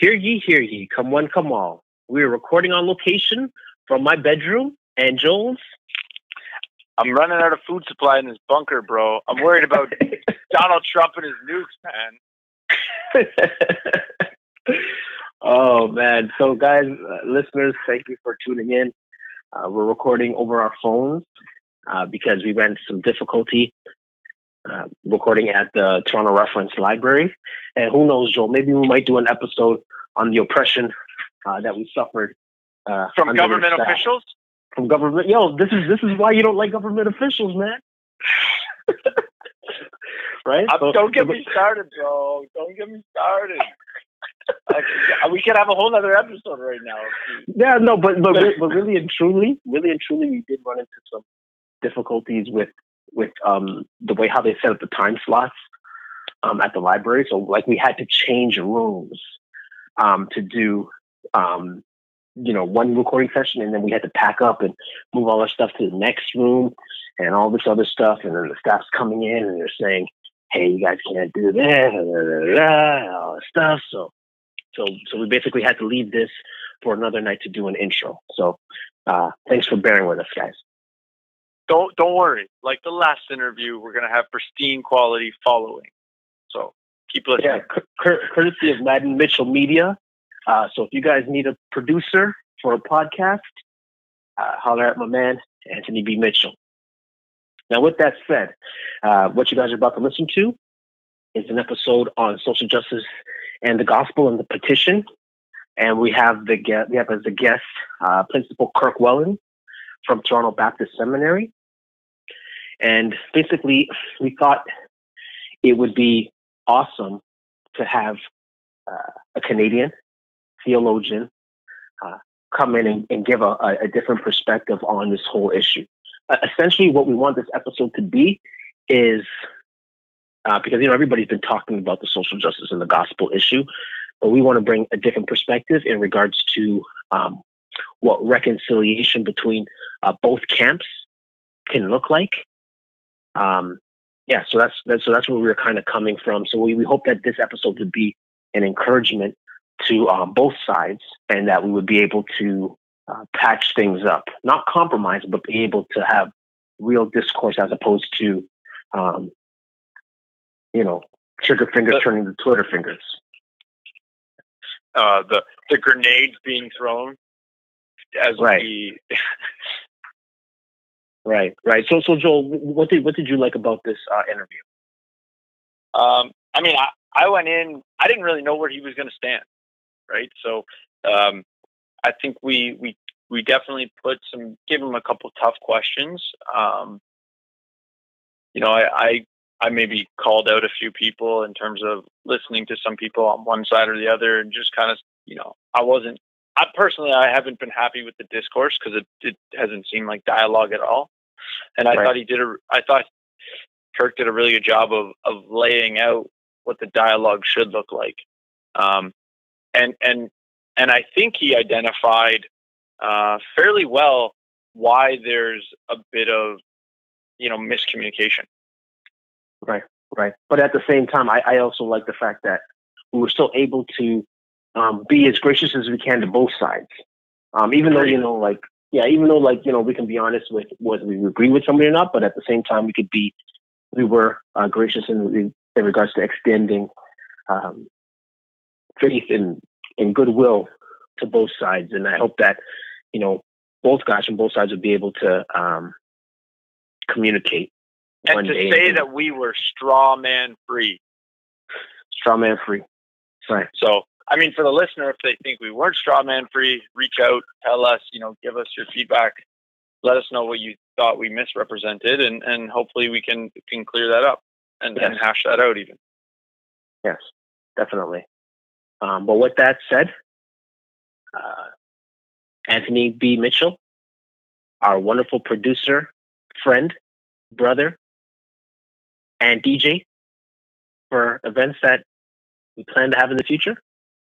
Hear ye, hear ye, come one, come all. We are recording on location from my bedroom, and Joel's. I'm running out of food supply in this bunker, bro. I'm worried about Donald Trump and his nukes, man. oh man! So, guys, uh, listeners, thank you for tuning in. Uh, we're recording over our phones uh, because we ran into some difficulty uh, recording at the Toronto Reference Library. And who knows, Joel? Maybe we might do an episode on the oppression uh, that we suffered uh, From government officials? From government, yo, this is this is why you don't like government officials, man. right? Uh, So- don't get me started, bro. Don't get me started. We could have a whole other episode right now. Yeah, no, but but but really and truly, really and truly, we did run into some difficulties with with um the way how they set up the time slots um at the library. So like we had to change rooms um to do um you know one recording session, and then we had to pack up and move all our stuff to the next room and all this other stuff, and then the staff's coming in and they're saying, "Hey, you guys can't do this," and all this stuff. So so so we basically had to leave this for another night to do an intro. So uh, thanks for bearing with us, guys. Don't don't worry. Like the last interview, we're gonna have pristine quality following. So keep listening. Yeah, cur- courtesy of Madden Mitchell Media. Uh, so if you guys need a producer for a podcast, uh, holler at my man Anthony B. Mitchell. Now, with that said, uh, what you guys are about to listen to is an episode on social justice and the gospel and the petition. And we have the we have as a guest uh, Principal Kirk Wellum from Toronto Baptist Seminary. And basically, we thought it would be awesome to have uh, a Canadian theologian uh, come in and, and give a, a, different perspective on this whole issue. Uh, essentially, what we want this episode to be is uh, because you know everybody's been talking about the social justice and the gospel issue, but we want to bring a different perspective in regards to um, what reconciliation between uh, both camps can look like. Um, yeah, so that's, that's so that's where we're kind of coming from. So we, we hope that this episode would be an encouragement to um, both sides, and that we would be able to uh, patch things up, not compromise, but be able to have real discourse as opposed to, um, you know, trigger fingers But- turning to Twitter fingers. Uh, the the grenades being thrown as Right. we Right, right. So, so Joel, what did what did you like about this uh, interview? Um, I mean, I, I went in. I didn't really know where he was going to stand, right? So, um, I think we we we definitely put some, give him a couple tough questions. Um, you know, I, I I maybe called out a few people in terms of listening to some people on one side or the other, and just kind of, you know, I wasn't. I personally, I haven't been happy with the discourse because it, it hasn't seemed like dialogue at all. And I Right. thought he did a. I thought Kirk did a really good job of of laying out what the dialogue should look like, um, and and and I think he identified uh, fairly well why there's a bit of you know miscommunication. Right, right. But at the same time, I, I also like the fact that we were still able to um, be as gracious as we can to both sides. Um, even though, you know, like, yeah, even though, like, you know, we can be honest with whether we agree with somebody or not, but at the same time, we could be, we were uh, gracious in, in regards to extending um, faith and, and goodwill to both sides. And I hope that, you know, both guys from both sides would be able to um, communicate. And to say and- that we were straw man free. straw man free. Right. So, I mean, for the listener, if they think we weren't straw man free, reach out, tell us, you know, give us your feedback, let us know what you thought we misrepresented, and, and hopefully we can can clear that up and, and hash that out even. Yes, definitely. Um, but with that said, uh, Anthony B. Mitchell, our wonderful producer, friend, brother, and DJ for events that we plan to have in the future.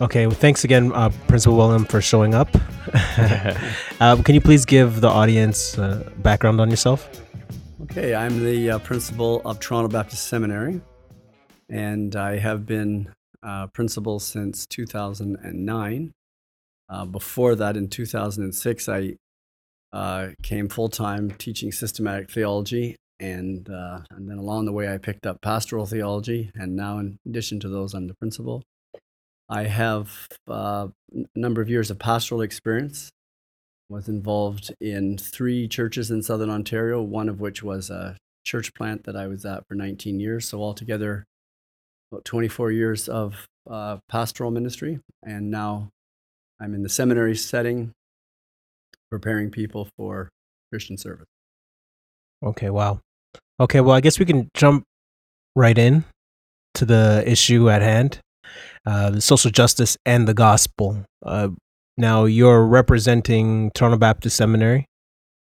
Okay, well, thanks again, uh, Principal Wellum, for showing up. uh, can you please give the audience uh, background on yourself? Okay, I'm the uh, principal of Toronto Baptist Seminary, and I have been uh, principal since 2009. Uh, before that, in 2006, I uh, came full time teaching systematic theology, and and then along the way, I picked up pastoral theology, and now, in addition to those, I'm the principal. I have uh, a number of years of pastoral experience. Was involved in three churches in southern Ontario, one of which was a church plant that I was at for 19 years. So, altogether, about 24 years of uh, pastoral ministry. And now I'm in the seminary setting, preparing people for Christian service. Okay, wow. Okay, well, I guess we can jump right in to the issue at hand uh, social justice and the gospel. Uh, now you're representing Toronto Baptist Seminary.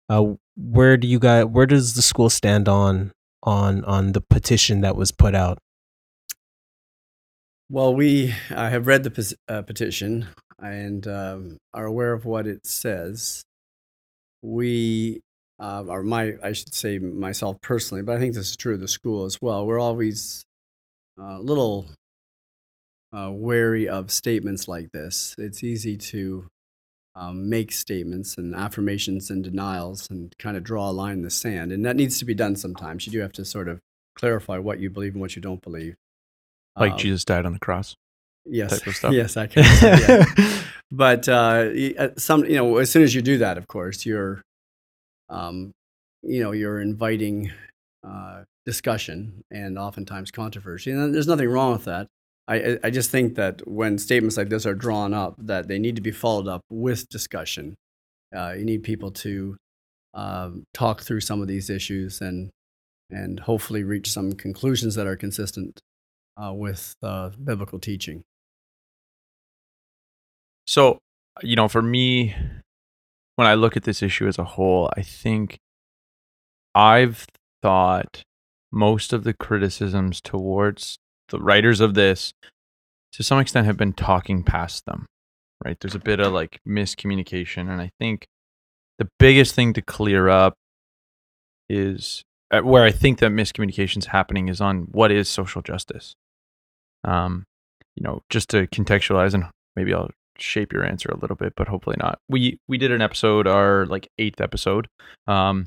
Uh, where do you guys? Where does the school stand on on on the petition that was put out? Well, we uh, have read the uh, petition and um, are aware of what it says. We, uh, or my, I should say myself personally, but I think this is true of the school as well. We're always a little uh, wary of statements like this. It's easy to um, make statements and affirmations and denials and kind of draw a line in the sand. And that needs to be done sometimes. You do have to sort of clarify what you believe and what you don't believe. Like um, Jesus died on the cross. Yes. Yes, I can. yeah. but uh, uh, some, you know, as soon as you do that, of course, you're, um, you know, you're inviting uh, discussion and oftentimes controversy. And there's nothing wrong with that. I, I just think that when statements like this are drawn up, that they need to be followed up with discussion. Uh, you need people to um, talk through some of these issues and and hopefully reach some conclusions that are consistent uh, with uh, biblical teaching. So, you know, for me, when I look at this issue as a whole, I think I've thought most of the criticisms towards the writers of this to some extent have been talking past them right? There's a bit of like miscommunication and i think the biggest thing to clear up is uh, where i think that miscommunication is happening is on what is social justice. Um you know just to contextualize and maybe i'll shape your answer a little bit but hopefully not. We we did an episode our like eighth episode. Um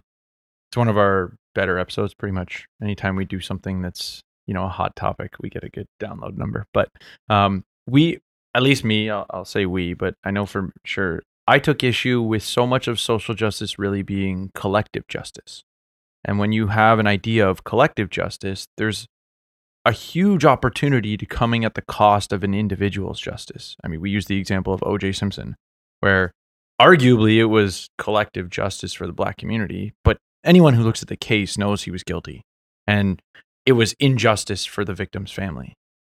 it's one of our better episodes pretty much. Anytime we do something that's you know a hot topic, we get a good download number. But um, we, at least me, I'll, I'll say we, but I know for sure I took issue with so much of social justice really being collective justice. And when you have an idea of collective justice, there's a huge opportunity to coming at the cost of an individual's justice. I mean, we use the example of O.J. Simpson, where arguably it was collective justice for the black community, but anyone who looks at the case knows he was guilty. And it was injustice for the victim's family.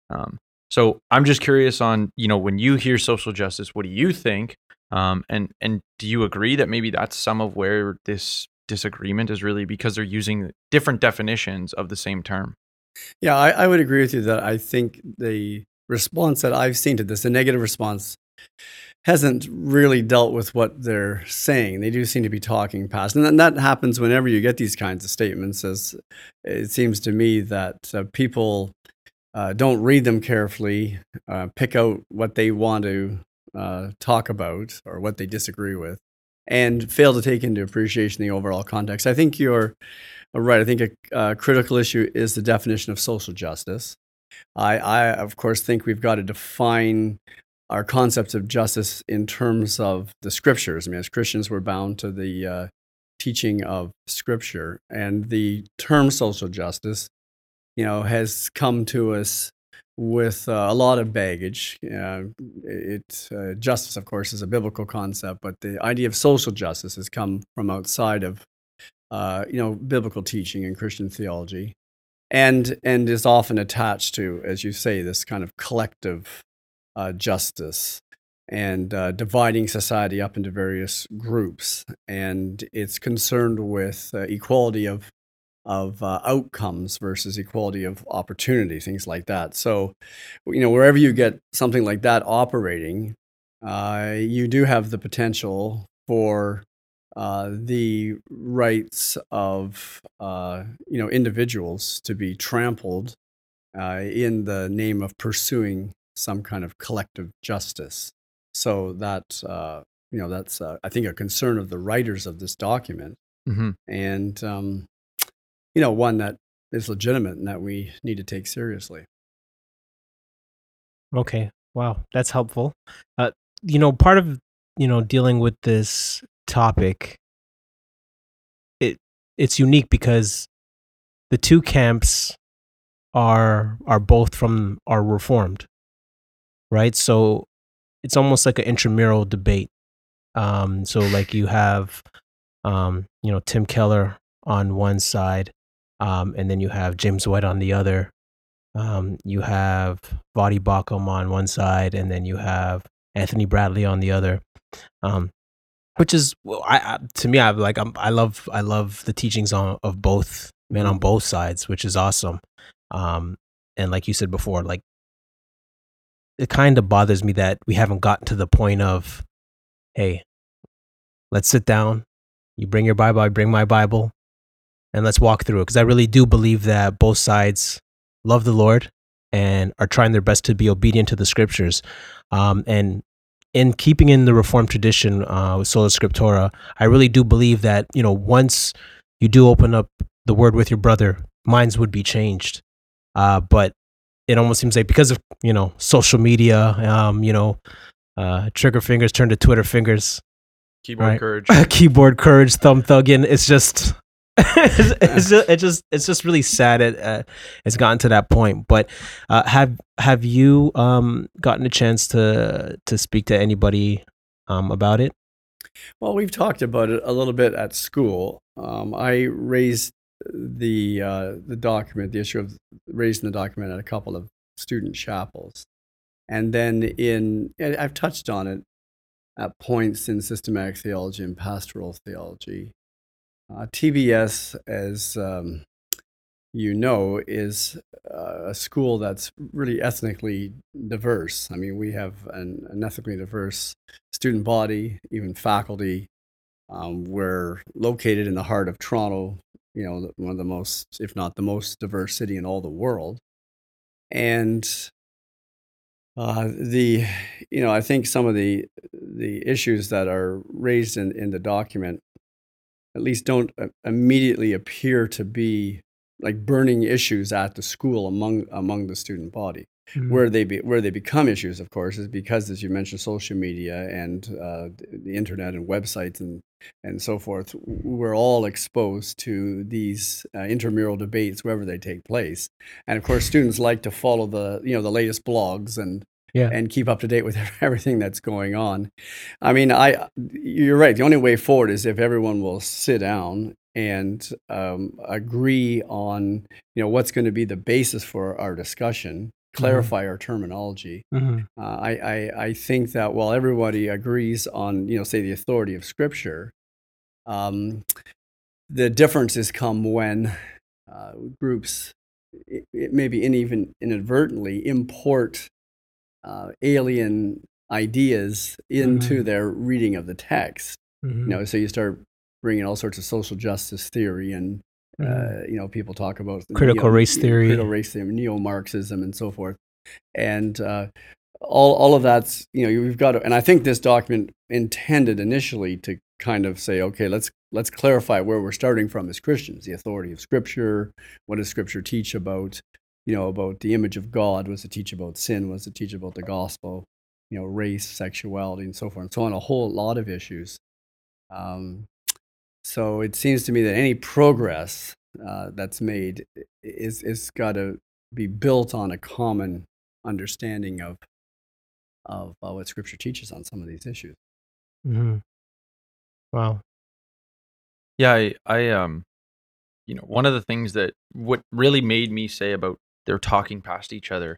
Um, so I'm just curious on you know when you hear social justice, what do you think? Um, and and do you agree that maybe that's some of where this disagreement is really because they're using different definitions of the same term? Yeah, I, I would agree with you that I think the response that I've seen to this, the negative response, hasn't really dealt with what they're saying. They do seem to be talking past, and that happens whenever you get these kinds of statements. As it seems to me that uh, people uh, don't read them carefully, uh, pick out what they want to uh, talk about or what they disagree with, and fail to take into appreciation the overall context. I think you're right. I think a, a critical issue is the definition of social justice. I, I, of course, think we've got to define our concepts of justice in terms of the scriptures. I mean, as Christians, we're bound to the uh, teaching of scripture, and the term social justice, you know, has come to us with uh, a lot of baggage. Uh, it uh, justice, of course, is a biblical concept, but the idea of social justice has come from outside of uh, you know biblical teaching and Christian theology, and and is often attached to, as you say, this kind of collective uh, justice and uh, dividing society up into various groups. And it's concerned with uh, equality of of uh, outcomes versus equality of opportunity, things like that. So, you know, wherever you get something like that operating, uh, you do have the potential for uh, the rights of uh, you know individuals to be trampled in the name of pursuing some kind of collective justice. So that uh, you know that's I think a concern of the writers of this document, Mm-hmm. and um, you know, one that is legitimate and that we need to take seriously. Okay. Wow, that's helpful. Uh, you know, part of you know dealing with this topic, it it's unique because the two camps are are both from are reformed, right? So it's almost like an intramural debate. Um, so like you have, um, you know, Tim Keller on one side, um, and then you have James White on the other. Um, you have Voddie Baucham on one side, and then you have Anthony Bradley on the other. Um, which is, well, I, I to me, I like, I'm, I love, I love the teachings on of both men on both sides, which is awesome. Um, and like you said before, like it kind of bothers me that we haven't gotten to the point of, hey, let's sit down. You bring your Bible, I bring my Bible and let's walk through it because I really do believe that both sides love the Lord and are trying their best to be obedient to the scriptures. Um, and in keeping in the Reformed tradition uh, with sola scriptura, I really do believe that you know once you do open up the Word with your brother, minds would be changed. Uh, but it almost seems like because of you know social media, um, you know, uh, trigger fingers turn to Twitter fingers, Keyboard Right. courage. keyboard courage, thumb thugging. It's just, it's, it's just, it just, it's just really sad. It, uh, it's gotten to that point. But uh, have have you um, gotten a chance to to speak to anybody um, about it? Well, we've talked about it a little bit at school. Um, I raised the uh, the document, the issue of raising the document at a couple of student chapels, and then in and I've touched on it at points in systematic theology and pastoral theology. Uh, TBS, as um, you know, is uh, a school that's really ethnically diverse. I mean, we have an, an ethnically diverse student body, even faculty. Um, we're located in the heart of Toronto, you know, one of the most, if not the most diverse city in all the world. And uh, the, you know, I think some of the the issues that are raised in, in the document, at least don't uh, immediately appear to be like burning issues at the school among among the student body where they be, where they become issues, of course, is because, as you mentioned, social media and uh, the internet and websites and and so forth. We're all exposed to these uh, intramural debates wherever they take place, and of course, students like to follow the you know the latest blogs and Yeah. and keep up to date with everything that's going on. I mean, I you're right. The only way forward is if everyone will sit down and um, agree on you know what's going to be the basis for our discussion clarify our terminology. Mhm. Uh, I, I, I think that while everybody agrees on, you know, say the authority of Scripture, um, the differences come when uh, groups, it, it maybe in even inadvertently, import uh, alien ideas into Mhm. their reading of the text. You know, so you start bringing all sorts of social justice theory and Uh, you know, people talk about Critical race theory. critical race theory, neo-Marxism, and so forth, and uh, all all of that's you know you've got to, and I think this document intended initially to kind of say, okay, let's let's clarify where we're starting from as Christians, the authority of Scripture. What does Scripture teach about you know about the image of God? What does it teach about sin? What does it teach about the gospel? You know, race, sexuality, and so forth, and so on. A whole lot of issues. Um, so it seems to me that any progress uh, that's made is is got to be built on a common understanding of of uh, what Scripture teaches on some of these issues. hmm Wow. Yeah, I, I um you know, one of the things that what really made me say about they're talking past each other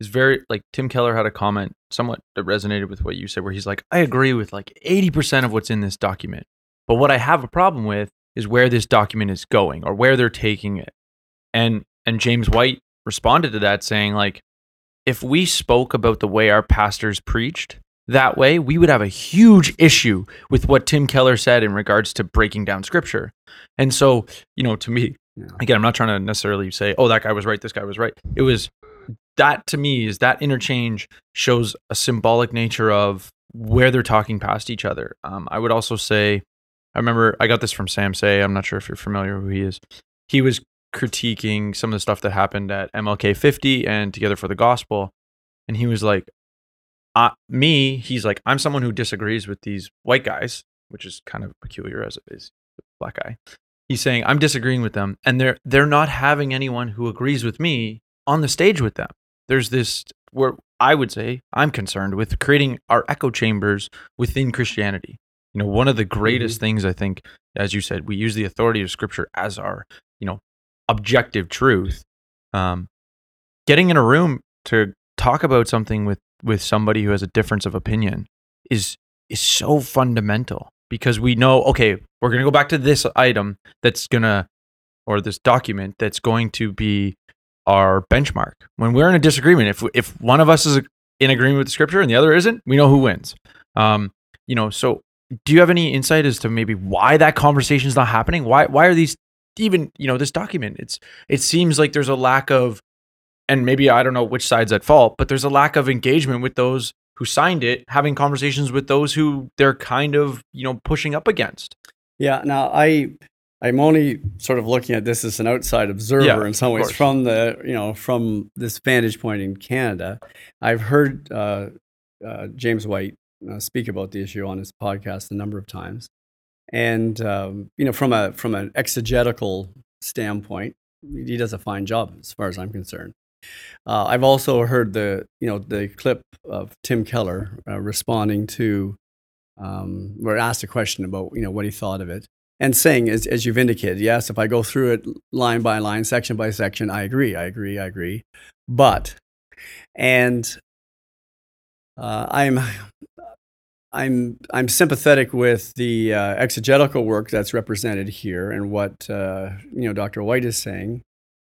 is very like Tim Keller had a comment somewhat that resonated with what you said where he's like, I agree with like 80% of what's in this document. But what I have a problem with is where this document is going or where they're taking it. And and James White responded to that saying like if we spoke about the way our pastors preached that way, we would have a huge issue with what Tim Keller said in regards to breaking down scripture. And so, you know, to me, Yeah. again, I'm not trying to necessarily say, oh, that guy was right, this guy was right. It was that to me is that interchange shows a symbolic nature of where they're talking past each other. Um, I would also say, I remember I got this from Sam Sey. I'm not sure if you're familiar who he is. He was critiquing some of the stuff that happened at MLK 50 and Together for the Gospel. And he was like, uh, me, he's like, I'm someone who disagrees with these white guys, which is kind of peculiar as it is a black guy. He's saying I'm disagreeing with them, and they're they're not having anyone who agrees with me on the stage with them. There's this where I would say I'm concerned with creating our echo chambers within Christianity. You know, one of the greatest things I think, as you said, we use the authority of Scripture as our, you know, objective truth. Um, getting in a room to talk about something with with somebody who has a difference of opinion is is so fundamental because we know okay we're going to go back to this item that's going to or this document that's going to be our benchmark when we're in a disagreement if if one of us is in agreement with the scripture and the other isn't we know who wins um you know so do you have any insight as to maybe why that conversation is not happening why why are these even you know this document it's it seems like there's a lack of and maybe I don't know which side's at fault, but there's a lack of engagement with those who signed it, having conversations with those who they're kind of, you know, pushing up against. Yeah. Now I I'm only sort of looking at this as an outside observer Yeah, in some ways course. from the you know from this vantage point in Canada. I've heard uh, uh, James White uh, speak about the issue on his podcast a number of times, and um, you know from a from an exegetical standpoint, he does a fine job as far as I'm concerned. Uh, I've also heard the you know the clip of Tim Keller uh, responding to um, where asked a question about you know what he thought of it and saying as, as you've indicated yes if I go through it line by line section by section I agree I agree I agree but and uh, I'm I'm I'm sympathetic with the uh, exegetical work that's represented here and what uh, you know Dr. White is saying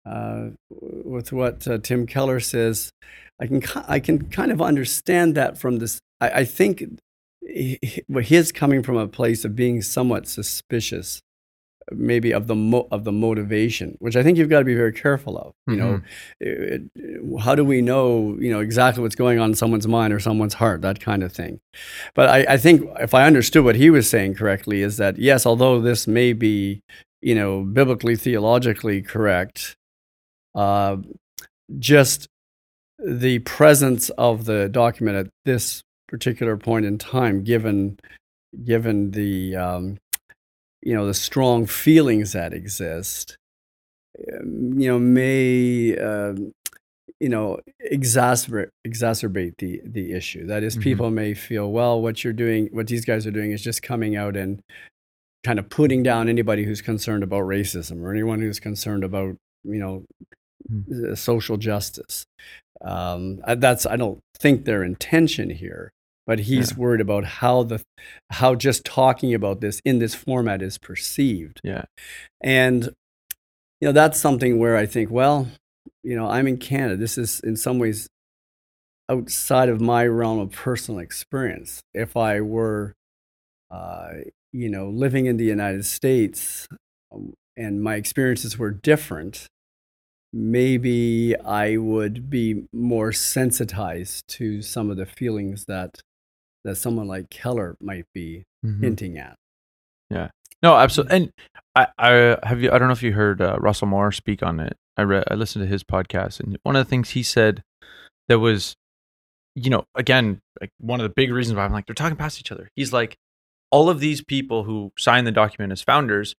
uh, with what uh, Tim Keller says, I can I can kind of understand that from this. I, I think his coming from a place of being somewhat suspicious, maybe of the mo- of the motivation, which I think you've got to be very careful of. You know, it- how do we know you know exactly what's going on in someone's mind or someone's heart, that kind of thing. But I, I think if I understood what he was saying correctly, is that yes, although this may be you know biblically theologically correct uh, just the presence of the document at this particular point in time, given given the um, you know the strong feelings that exist, um, you know, may um you know exacerbate exacerbate the the issue. That is, Mhm. people may feel, well, what you're doing, what these guys are doing, is just coming out and kind of putting down anybody who's concerned about racism or anyone who's concerned about you know uh, social justice. Um, that's I don't think their intention here, but he's worried about how the how just talking about this in this format is perceived. Yeah. And you know that's something where I think, well, you know, I'm in Canada. This is in some ways outside of my realm of personal experience. If I were, uh, you know, living in the United States um, and my experiences were different, maybe I would be more sensitized to some of the feelings that that someone like Keller might be Mhm. hinting at. Yeah. No, absolutely. And I, I have you. I don't know if you heard uh, Russell Moore speak on it. I read. I listened to his podcast, and one of the things he said that was, you know, again, like one of the big reasons why I'm like they're talking past each other. He's like, all of these people who signed the document as founders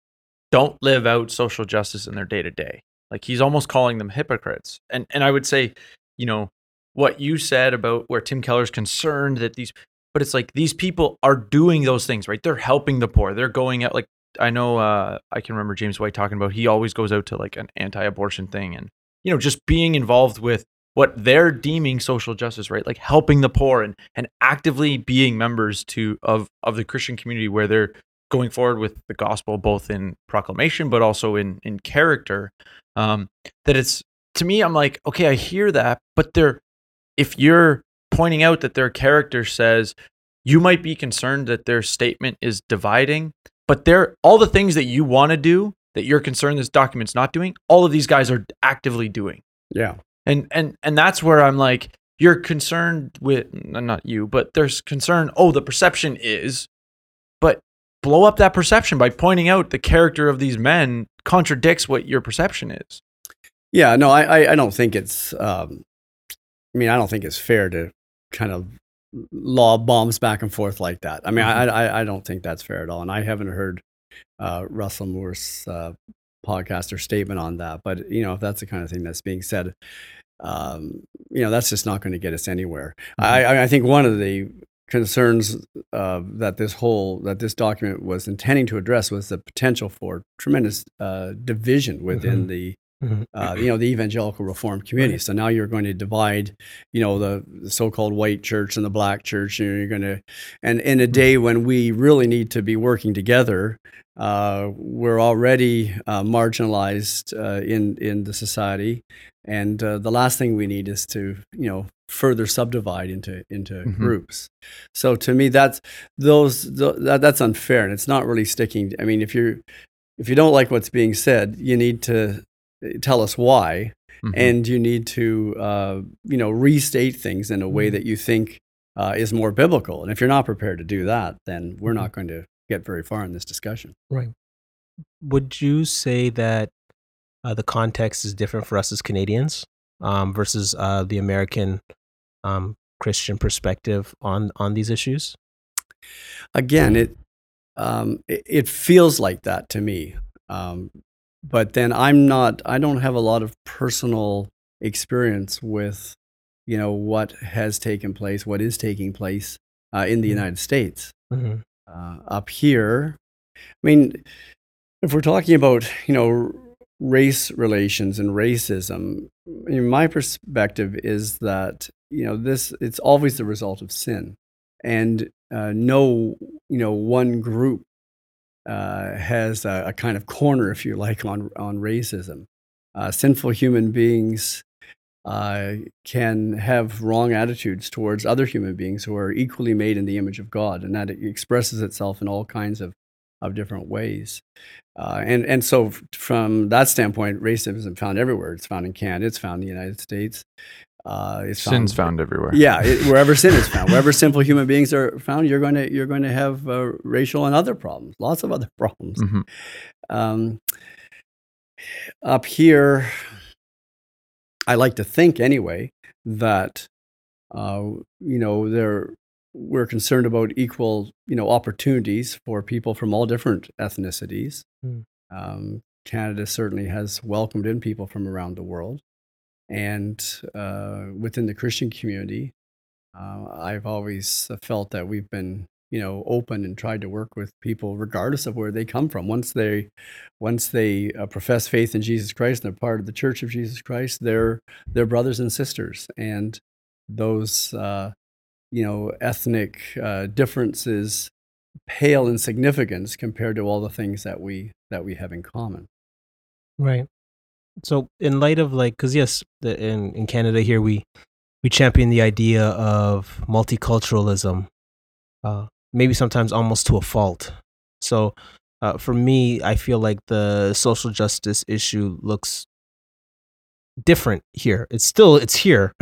don't live out social justice in their day to day. Like he's almost calling them hypocrites. And and I would say, you know, what you said about where Tim Keller's concerned that these but it's like these people are doing those things, right? They're helping the poor. They're going out like I know uh I can remember James White talking about he always goes out to like an anti-abortion thing and you know, just being involved with what they're deeming social justice, right? Like helping the poor and and actively being members to of of the Christian community where they're going forward with the gospel both in proclamation but also in in character. Um that it's to me I'm like, okay, I hear that, but they're if you're pointing out that their character says you might be concerned that their statement is dividing, but they're all the things that you want to do that you're concerned this document's not doing, all of these guys are actively doing. Yeah. And and and that's where I'm like, you're concerned with not you, but there's concern, oh, the perception is, but blow up that perception by pointing out the character of these men contradicts what your perception is. Yeah, no, I, I, I don't think it's. Um, I mean, I don't think it's fair to kind of law bombs back and forth like that. I mean, I, I, I don't think that's fair at all. And I haven't heard uh, Russell Moore's uh, podcast or statement on that. But you know, if that's the kind of thing that's being said, um, you know, that's just not going to get us anywhere. I, I think one of the concerns uh, that this whole that this document was intending to address was the potential for tremendous uh, division within Mhm. the. Uh, you know the evangelical reformed community. So now you're going to divide you know the, the so-called white church and the black church, and you're going to and in a day when we really need to be working together. Uh, we're already uh, marginalized uh, in in the society, and uh, the last thing we need is to you know further subdivide into into Mhm. groups. So to me, that's those th- that, that's unfair, and it's not really sticking. I mean, if you're if you don't like what's being said, you need to tell us why, Mhm. and you need to uh, you know restate things in a way Mhm. that you think uh, is more biblical. And if you're not prepared to do that, then we're Mhm. not going to get very far in this discussion. Right. Would you say that uh, the context is different for us as Canadians um, versus uh, the American um, Christian perspective on on these issues? again it um, it, it feels like that to me um, but then i'm not i don't have a lot of personal experience with you know what has taken place what is taking place uh, in the Mhm. united states Mm-hmm. uh, up here i mean if we're talking about you know race relations and racism my perspective is that you know this it's always the result of sin and uh, no you know one group uh, has a, a kind of corner if you like on on racism uh, sinful human beings uh, can have wrong attitudes towards other human beings who are equally made in the image of God, and that expresses itself in all kinds of, of different ways. Uh, and, and so, from that standpoint, racism isn't found everywhere. It's found in Canada, it's found in the United States. Uh, it's Sin's found everywhere. Yeah, it, wherever sin is found, wherever sinful human beings are found, you're going to you're going to have uh, racial and other problems, lots of other problems. Mhm. Um, up here, I like to think anyway that uh, you know there we're concerned about equal you know opportunities for people from all different ethnicities. Mm. Um, Canada certainly has welcomed in people from around the world, and uh, within the Christian community, uh, I've always felt that we've been you know open and tried to work with people regardless of where they come from. Once they once they uh, profess faith in Jesus Christ and they're part of the Church of Jesus Christ, they're they're brothers and sisters, and those uh, you know ethnic uh, differences pale in significance compared to all the things that we that we have in common. Right. So, in light of like, because yes, the, in in Canada here we we champion the idea of multiculturalism, uh, maybe sometimes almost to a fault. So, uh, for me, I feel like the social justice issue looks different here. It's still it's here,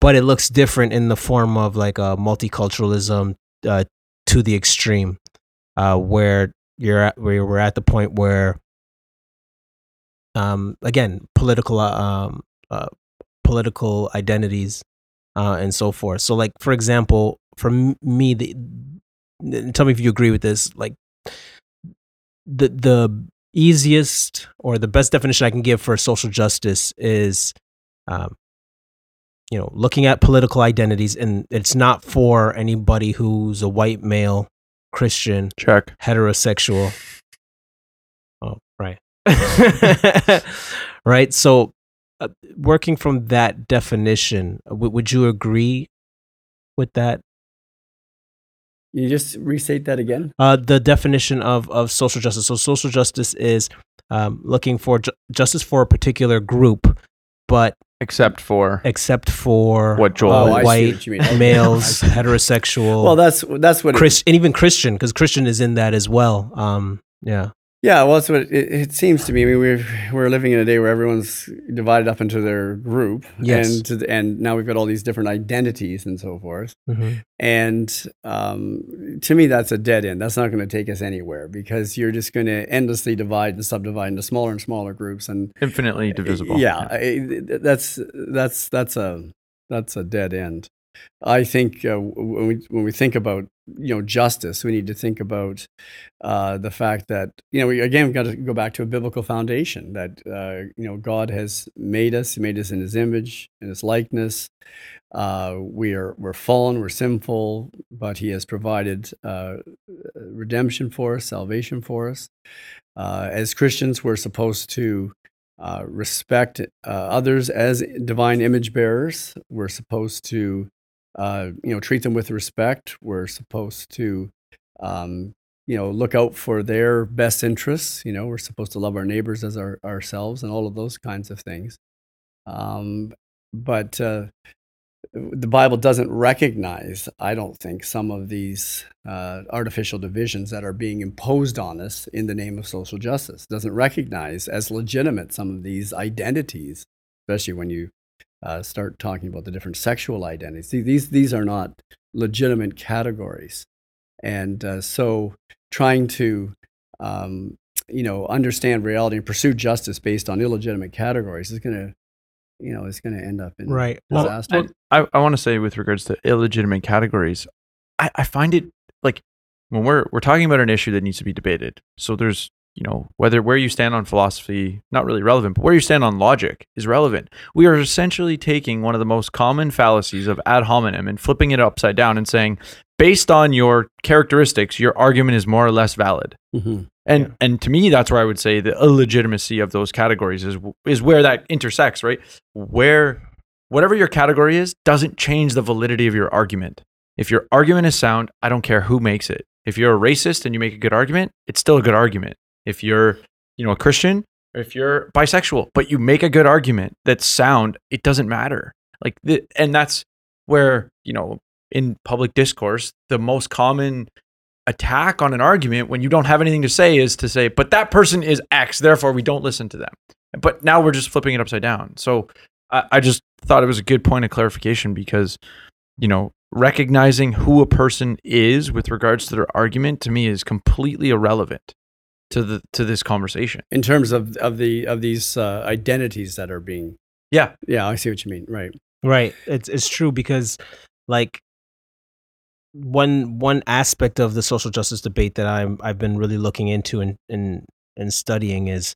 but it looks different in the form of like a multiculturalism uh, to the extreme, uh, where you're at, where we're at the point where um, again, political uh, um, uh, political identities uh, and so forth. So, like for example, for me, the, tell me if you agree with this. Like the the easiest or the best definition I can give for social justice is, um, you know, looking at political identities, and it's not for anybody who's a white male, Christian, Check. heterosexual. Oh, right. right. So, uh, working from that definition, uh, w- would you agree with that? You just restate that again. Uh, the definition of, of social justice. So, social justice is um, looking for ju- justice for a particular group, but Except for except for What Joel uh, is. White what you mean. Males, heterosexual, Well, that's that's what it, Chris, and even Christian, because Christian is in that as well. Um, yeah. Yeah, well, that's what it, it seems to me. I mean, we're we're living in a day where everyone's divided up into their group, Yes. and to the, and now we've got all these different identities and so forth. Mhm. And um, to me, that's a dead end. That's not going to take us anywhere because you're just going to endlessly divide and subdivide into smaller and smaller groups. And infinitely divisible. yeah, I, that's that's that's a that's a dead end. I think uh, when we when we think about you know justice, we need to think about uh, the fact that you know we again we've got to go back to a biblical foundation that uh, you know God has made us, He made us in His image, in His likeness. Uh, we are we're fallen, we're sinful, but He has provided uh, redemption for us, salvation for us. Uh, as Christians, we're supposed to uh, respect uh, others as divine image bearers. We're supposed to, uh, you know, treat them with respect. We're supposed to, um, you know, look out for their best interests. You know, we're supposed to love our neighbors as our, ourselves and all of those kinds of things. Um, but uh, the Bible doesn't recognize, I don't think, some of these uh, artificial divisions that are being imposed on us in the name of social justice. Doesn't recognize as legitimate some of these identities, especially when you uh, start talking about the different sexual identities. These, these are not legitimate categories. And uh, so trying to um, you know, understand reality and pursue justice based on illegitimate categories is going to, you know, is going to end up in Right. Well. I, I want to say with regards to illegitimate categories, I, I find it like when we're we're talking about an issue that needs to be debated. So there's you know whether where you stand on philosophy not really relevant, but where you stand on logic is relevant. We are essentially taking one of the most common fallacies of ad hominem and flipping it upside down and saying, based on your characteristics, your argument is more or less valid. Mhm. And and to me, that's where I would say the illegitimacy of those categories is is where that intersects, right? Where whatever your category is doesn't change the validity of your argument. If your argument is sound, I don't care who makes it. If you're a racist and you make a good argument, it's still a good argument. If you're, you know, a Christian, or if you're bisexual, but you make a good argument that's sound, it doesn't matter. Like, the, and that's where you know, in public discourse, the most common attack on an argument when you don't have anything to say is to say, but that person is X, therefore we don't listen to them. But now we're just flipping it upside down. So I, I just thought it was a good point of clarification because, you know, recognizing who a person is with regards to their argument to me is completely irrelevant to the to this conversation. in terms of, of the of these uh, identities that are being Yeah. yeah i see what you mean right Right. It's it's true because like one one aspect of the social justice debate that I'm I've been really looking into and and, and studying is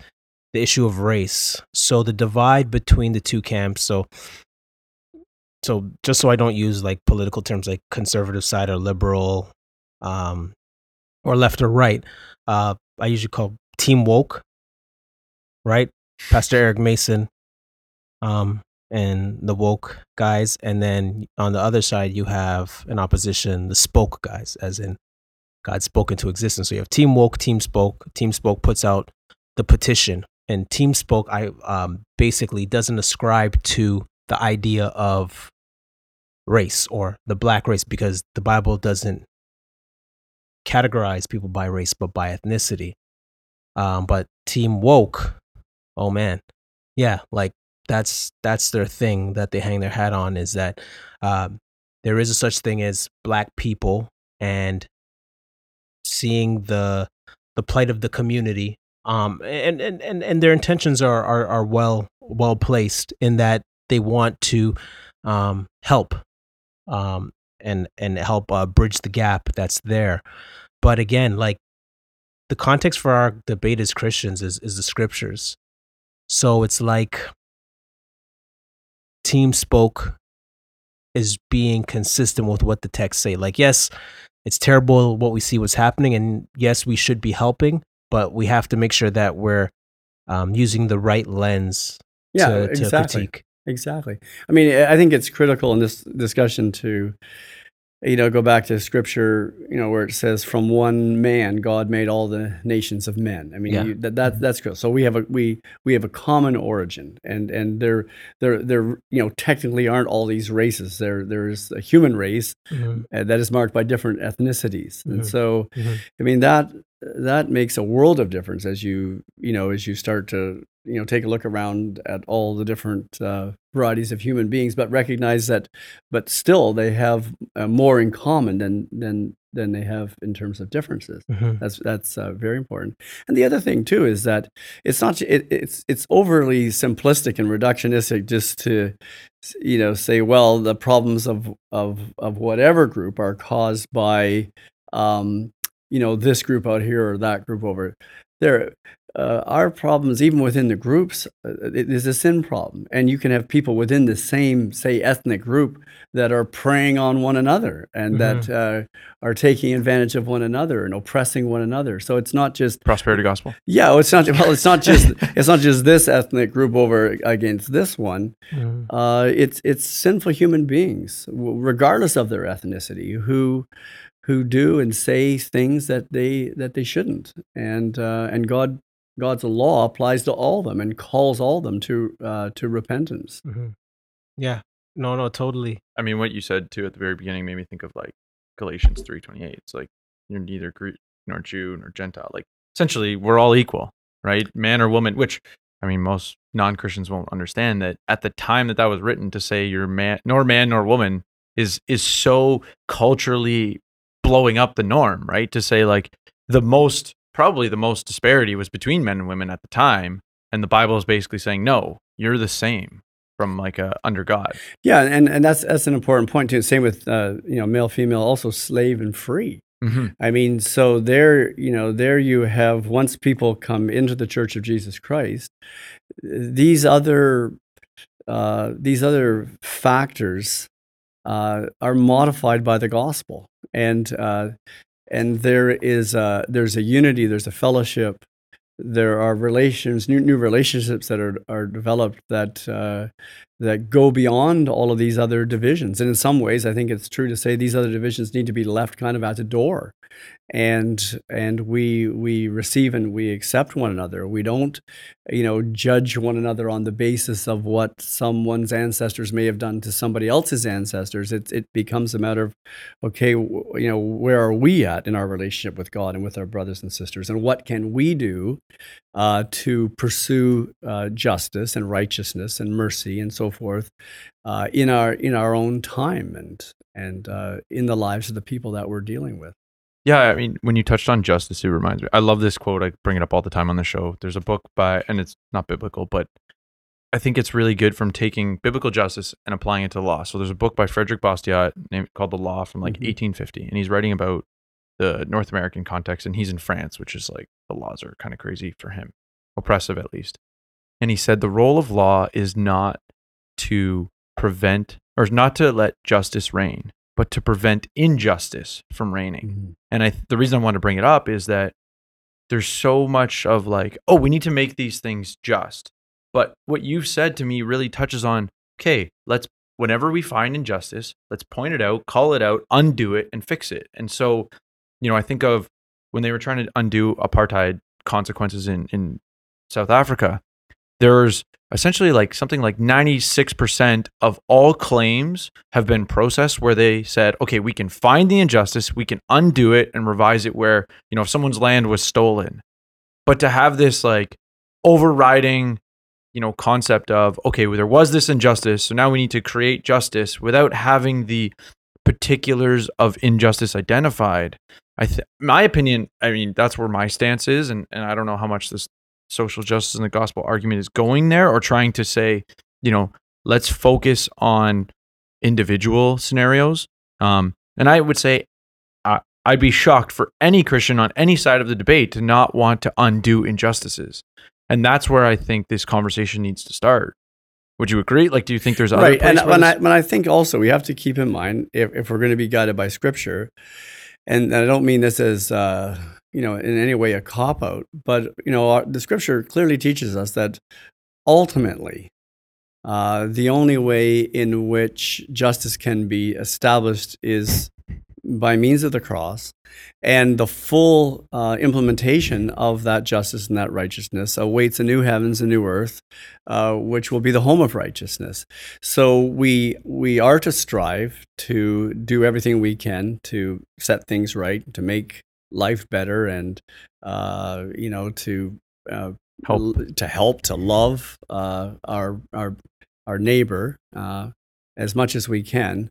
the issue of race. So the divide between the two camps. So so just so I don't use like political terms like conservative side or liberal um or left or right, uh I usually call team woke, right? Pastor Eric Mason um and the woke guys. And then on the other side you have an opposition the spoke guys as in god spoke into existence. So you have team woke team spoke. Team spoke puts out the petition. And team spoke i um, basically doesn't ascribe to the idea of race or the black race because the bible doesn't categorize people by race but by ethnicity. Um, but team woke oh man. Yeah like that's that's their thing that they hang their hat on is that um, there is a such thing as black people and seeing the the plight of the community um and and and, and their intentions are, are are well well placed in that they want to um help um and and help uh, bridge the gap that's there but again like the context for our debate as Christians is is the scriptures. So it's like team spoke is being consistent with what the texts say. Like, yes, it's terrible what we see what's happening, and yes, we should be helping, but we have to make sure that we're um, using the right lens Yeah, to, to exactly. critique. Exactly. I mean, I think it's critical in this discussion to, you know, go back to scripture, you know, where it says, "From one man, God made all the nations of men." I mean, Yeah. you, that, that that's critical. So we have a we we have a common origin, and and there there there you know technically aren't all these races. There there is a human race Mhm. uh, that is marked by different ethnicities, and Mhm. so Mhm. I mean that that makes a world of difference as you you know as you start to you know take a look around at all the different uh, varieties of human beings, but recognize that but still they have uh, more in common than than than they have in terms of differences. Mhm. That's that's uh, very important. And the other thing too is that it's not it, it's it's overly simplistic and reductionistic just to you know say well the problems of of of whatever group are caused by um, you know this group out here or that group over there. Uh, our problems, even within the groups, uh, is a sin problem, and you can have people within the same, say, ethnic group that are preying on one another and that uh, are taking advantage of one another and oppressing one another. So it's not just Prosperity gospel. yeah, it's not well, it's not just it's not just this ethnic group over against this one. Mhm. Uh, it's it's sinful human beings, regardless of their ethnicity, who who do and say things that they that they shouldn't, and uh, and God God's law applies to all of them and calls all of them to uh, to repentance. Mhm. Yeah. No, no, totally. I mean, what you said too at the very beginning made me think of like Galatians three twenty eight. It's like you're neither Greek nor Jew nor Gentile. Like essentially, we're all equal, right? Man or woman. Which I mean, most non Christians won't understand that at the time that that was written to say you're man nor man nor woman is is so culturally blowing up the norm, right? To say like the most probably the most disparity was between men and women at the time, and the Bible is basically saying no, you're the same from like a under God. Yeah, and and that's that's an important point too. Same with uh, you know male, female, also slave and free. Mm-hmm. I mean, so there, you know, there you have once people come into the Church of Jesus Christ, these other uh, these other factors uh, are modified by the gospel, and uh, and there is a, there's a unity, there's a fellowship, there are relations, new new relationships that are are developed that uh, that go beyond all of these other divisions. And in some ways, I think it's true to say these other divisions need to be left kind of at the door, and and we we receive and we accept one another. We don't, you know, judge one another on the basis of what someone's ancestors may have done to somebody else's ancestors. It it becomes a matter of, okay, you know, where are we at in our relationship with God and with our brothers and sisters, and what can we do uh, to pursue uh, justice and righteousness and mercy and so forth uh, in our in our own time and and uh, in the lives of the people that we're dealing with. Yeah, I mean, when you touched on justice, it reminds me. I love this quote. I bring it up all the time on the show. There's a book by, and it's not biblical, but I think it's really good from taking biblical justice and applying it to law. So there's a book by Frederick Bastiat named called The Law from like Mhm. 1850, and he's writing about the North American context, and he's in France, which is like the laws are kind of crazy for him, oppressive at least. And he said the role of law is not to prevent or not to let justice reign, but to prevent injustice from reigning. Mm-hmm. And I the reason I want to bring it up is that there's so much of like, oh, we need to make these things just. But what you've said to me really touches on, okay, let's whenever we find injustice, let's point it out, call it out, undo it, and fix it. And so, you know, I think of when they were trying to undo apartheid consequences in, in South Africa, there's essentially like something like 96% of all claims have been processed where they said, okay, we can find the injustice, we can undo it and revise it where, you know, if someone's land was stolen. But to have this like overriding, you know, concept of, okay, well, there was this injustice, so now we need to create justice without having the particulars of injustice identified. I th- my opinion, I mean, that's where my stance is, and, and I don't know how much this social justice and the gospel argument is going there or trying to say, you know, let's focus on individual scenarios. Um, and I would say, uh, I'd be shocked for any Christian on any side of the debate to not want to undo injustices. And that's where I think this conversation needs to start. Would you agree? Like, do you think there's other right? And when I when I think also we have to keep in mind if, if we're going to be guided by Scripture, and I don't mean this as uh, you know in any way a cop out, but you know our, the Scripture clearly teaches us that ultimately uh, the only way in which justice can be established is by means of the cross, and the full uh, implementation of that justice and that righteousness awaits a new heavens, a new earth, uh, which will be the home of righteousness. So we we are to strive to do everything we can to set things right, to make life better, and uh, you know to uh, Help. to help to love uh, our our our neighbor uh, as much as we can.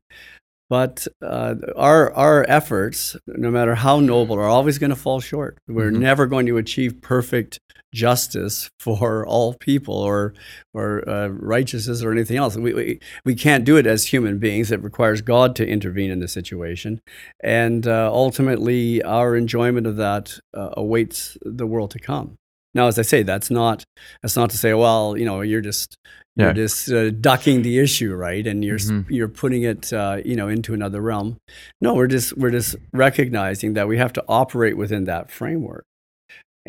But uh, our our efforts, no matter how noble, are always going to fall short. We're Mhm. never going to achieve perfect justice for all people or or uh, righteousness or anything else. We, we we can't do it as human beings. It requires God to intervene in the situation, and uh, ultimately, our enjoyment of that uh, awaits the world to come. Now, as I say, that's not that's not to say, well, you know, you're just you're just uh, ducking the issue, right? And you're s Mhm. you're putting it, uh, you know, into another realm. No, we're just we're just recognizing that we have to operate within that framework,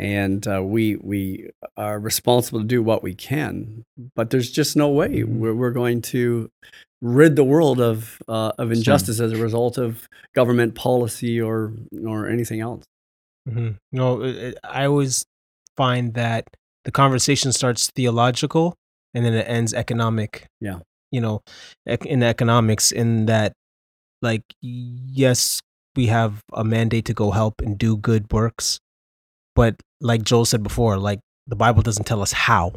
and uh, we we are responsible to do what we can. But there's just no way we're we're going to rid the world of uh, of injustice as a result of government policy or or anything else. hmm No, it, I always find that the conversation starts theological and then it ends economic. Yeah. You know, ec- in economics, in that, like, yes, we have a mandate to go help and do good works, but like Joel said before, like the Bible doesn't tell us how.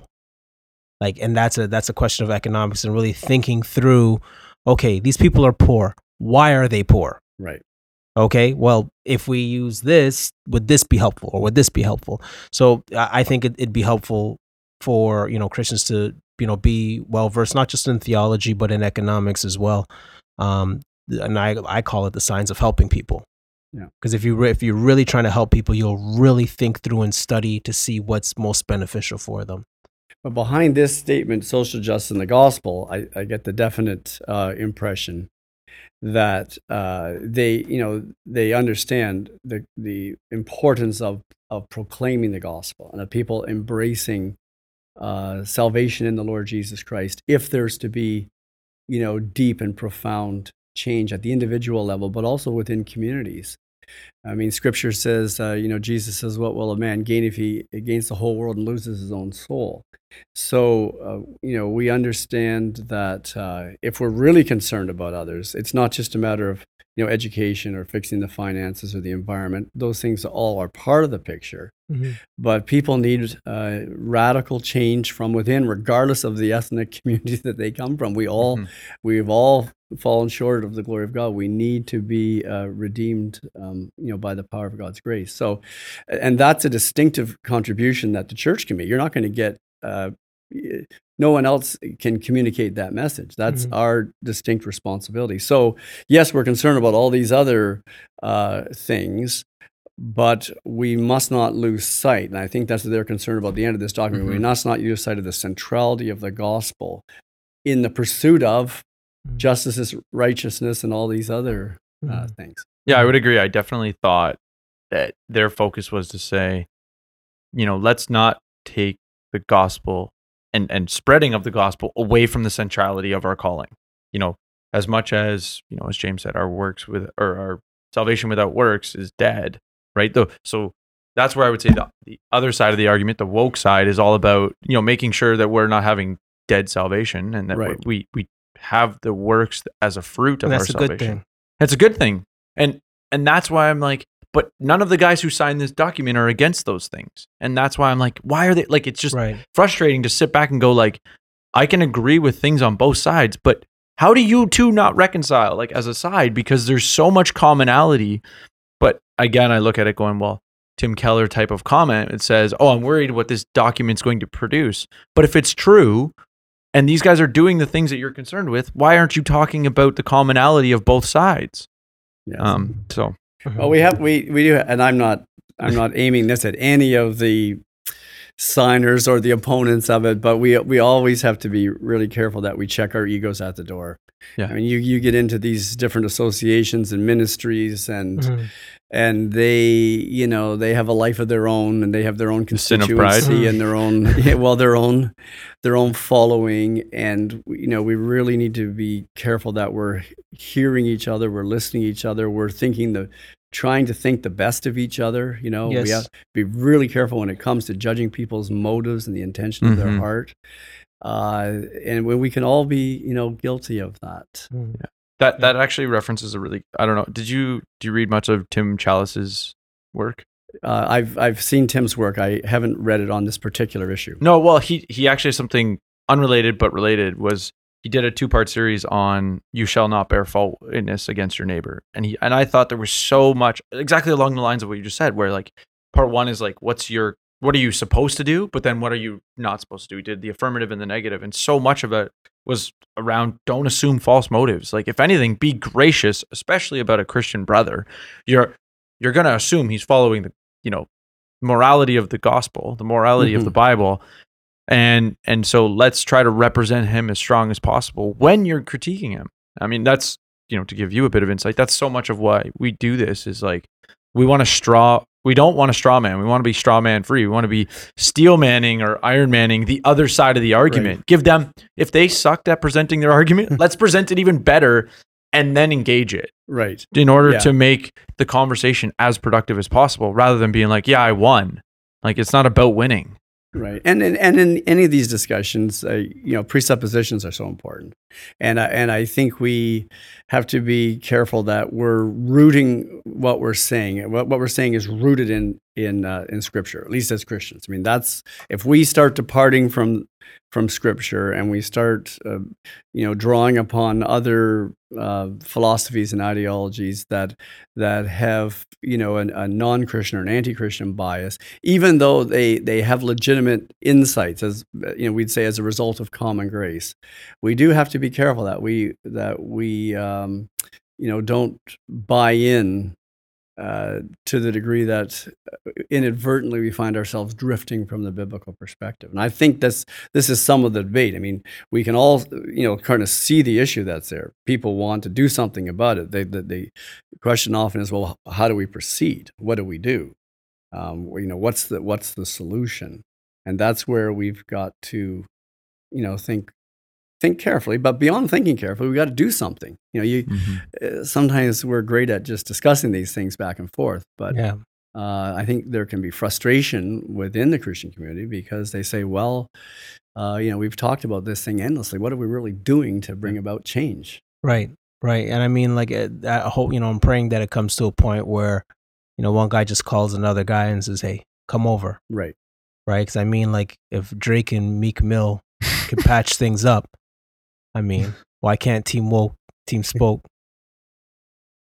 Like, and that's a that's a question of economics and really thinking through. Okay, these people are poor. Why are they poor? Right. okay well if we use this would this be helpful or would this be helpful so i think it, it'd be helpful for you know christians to you know be well versed not just in theology but in economics as well um and i i call it the signs of helping people Yeah. because if you re- if you're really trying to help people you'll really think through and study to see what's most beneficial for them But behind this statement, social justice and the gospel, I, I get the definite uh, impression that uh, they, you know, they understand the the importance of of proclaiming the gospel and of people embracing uh, salvation in the Lord Jesus Christ. If there's to be, you know, deep and profound change at the individual level, but also within communities. I mean, Scripture says, uh, you know, Jesus says, "What will a man gain if he gains the whole world and loses his own soul?" So, uh, you know, we understand that uh, if we're really concerned about others, it's not just a matter of you know education or fixing the finances or the environment. Those things all are part of the picture. But people need uh, radical change from within, regardless of the ethnic community that they come from. We all, Mhm. we've all fallen short of the glory of God. We need to be uh, redeemed, um, you know, by the power of God's grace. So, and that's a distinctive contribution that the church can make. You're not going to get. Uh, no one else can communicate that message. That's Mhm. our distinct responsibility. So, yes, we're concerned about all these other uh, things, but we must not lose sight. And I think that's their they're about the end of this document. We Mhm. must not lose sight of the centrality of the gospel in the pursuit of Mhm. justice, righteousness, and all these other uh, Mhm. things. Yeah, I would agree. I definitely thought that their focus was to say, you know, let's not take the gospel and and spreading of the gospel away from the centrality of our calling. You know, as much as you know, as James said, our works with or our salvation without works is dead, right? Though, so that's where I would say the, the other side of the argument, the woke side, is all about you know making sure that we're not having dead salvation and that Right. we we have the works as a fruit of and that's a our good salvation. thing That's a good thing. And and that's why I'm like, but none of the guys who signed this document are against those things. And that's why I'm like, why are they like it's just right frustrating to sit back and go like I can agree with things on both sides, but how do you two not reconcile like as a side because there's so much commonality. But again, I look at it going, well, Tim Keller type of comment it says, "Oh, I'm worried what this document's going to produce." But if it's true, and these guys are doing the things that you're concerned with, why aren't you talking about the commonality of both sides? Yes. Um, so Well, we have we we do, and I'm not I'm not aiming this at any of the signers or the opponents of it, but we we always have to be really careful that we check our egos at the door. Yeah. I mean, you you get into these different associations and ministries, and Mhm. And they you know they have a life of their own, and they have their own The sin of pride. constituency and their own yeah, well their own their own following, and you know we really need to be careful that we're hearing each other, we're listening to each other, we're thinking the trying to think the best of each other. You know, we have to be really careful when it comes to judging people's motives and the intention of their Mhm. heart. Uh, and when we can all be, you know, guilty of that. That that actually references a really I don't know. Did you do you read much of Tim Challies's work? Uh, I've I've seen Tim's work. I haven't read it on this particular issue. No, well, he he actually has something unrelated but related was he did a two part series on you shall not bear false witness against your neighbor, and he and I thought there was so much exactly along the lines of what you just said, where like part one is like what's your what are you supposed to do, but then what are you not supposed to do? We did the affirmative and the negative, and so much of it was around don't assume false motives. Like if anything, be gracious, especially about a Christian brother. You're you're gonna assume he's following the you know morality of the gospel, the morality of the mm-hmm. Bible, and and so let's try to represent him as strong as possible when you're critiquing him. I mean, that's you know to give you a bit of insight. That's so much of why we do this is like we want to straw. We don't want a straw man. We want to be straw man free. We want to be steel manning or iron manning the other side of the argument. Give them if they sucked at presenting their argument, let's present it even better and then engage it Right. in order Yeah. to make the conversation as productive as possible rather than being like, yeah, I won. Like it's not about winning. Right, and and, and in any of these discussions, uh, you know, presuppositions are so important, and I, and I think we have to be careful that we're rooting what we're saying. What, what we're saying is rooted in in uh, in Scripture, at least as Christians. I mean, that's if we start departing from from Scripture and we start, uh, you know, drawing upon other uh, philosophies and ideologies that that have you know an, a non-Christian or an anti-Christian bias, even though they they have legitimate insights, as you know, we'd say as a result of common grace, we do have to be careful that we that we um, you know don't buy in uh, to the degree that uh, inadvertently we find ourselves drifting from the biblical perspective. And I think this this is some of the debate. I mean, we can all you know kind of see the issue that's there. People want to do something about it. They, the, the question often is, well, how do we proceed? What do we do? Um, you know, what's the what's the solution? And that's where we've got to, you know, think think carefully. But beyond thinking carefully, we got to do something. You know, you uh, sometimes we're great at just discussing these things back and forth, but Yeah. uh, I think there can be frustration within the Christian community because they say, well, uh, you know, we've talked about this thing endlessly. What are we really doing to bring about change? Right, right. And I mean, like, I hope, you know, I'm praying that it comes to a point where, you know, one guy just calls another guy and says, hey, come over. Right. Right. Because I mean, like, if Drake and Meek Mill can patch things up, I mean, why can't Team Woke, Team Spoke,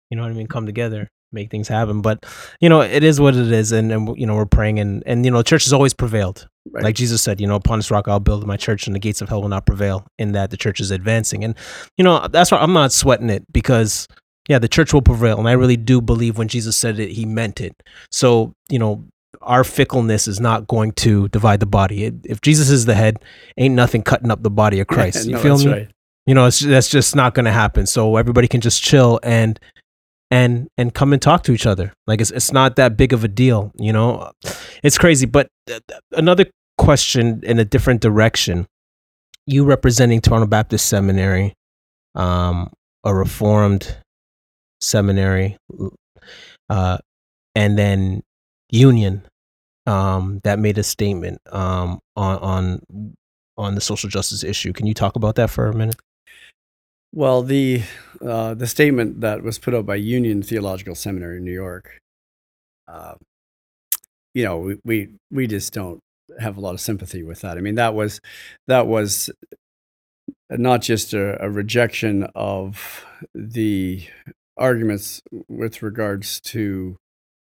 you know what I mean, come together, make things happen? But, you know, it is what it is. And, and you know, we're praying, and, and, you know, the church has always prevailed. Right. Like Jesus said, you know, upon this rock I'll build my church, and the gates of hell will not prevail. In that the church is advancing, and you know that's why I'm not sweating it because yeah, the church will prevail, and I really do believe when Jesus said it, he meant it. So you know, our fickleness is not going to divide the body. It, if Jesus is the head, ain't nothing cutting up the body of Christ. you No, feel that's me? right. You know, it's, that's just not going to happen. So everybody can just chill and and and come and talk to each other. Like it's it's not that big of a deal. You know, it's crazy. But th- another question in a different direction. You representing Toronto Baptist Seminary, um, a Reformed seminary, uh, and then Union, um, that made a statement um, on on on the social justice issue. Can you talk about that for a minute? Well, the uh, the statement that was put out by Union Theological Seminary in New York, uh, you know, we, we we just don't have a lot of sympathy with that. I mean, that was that was not just a, a rejection of the arguments with regards to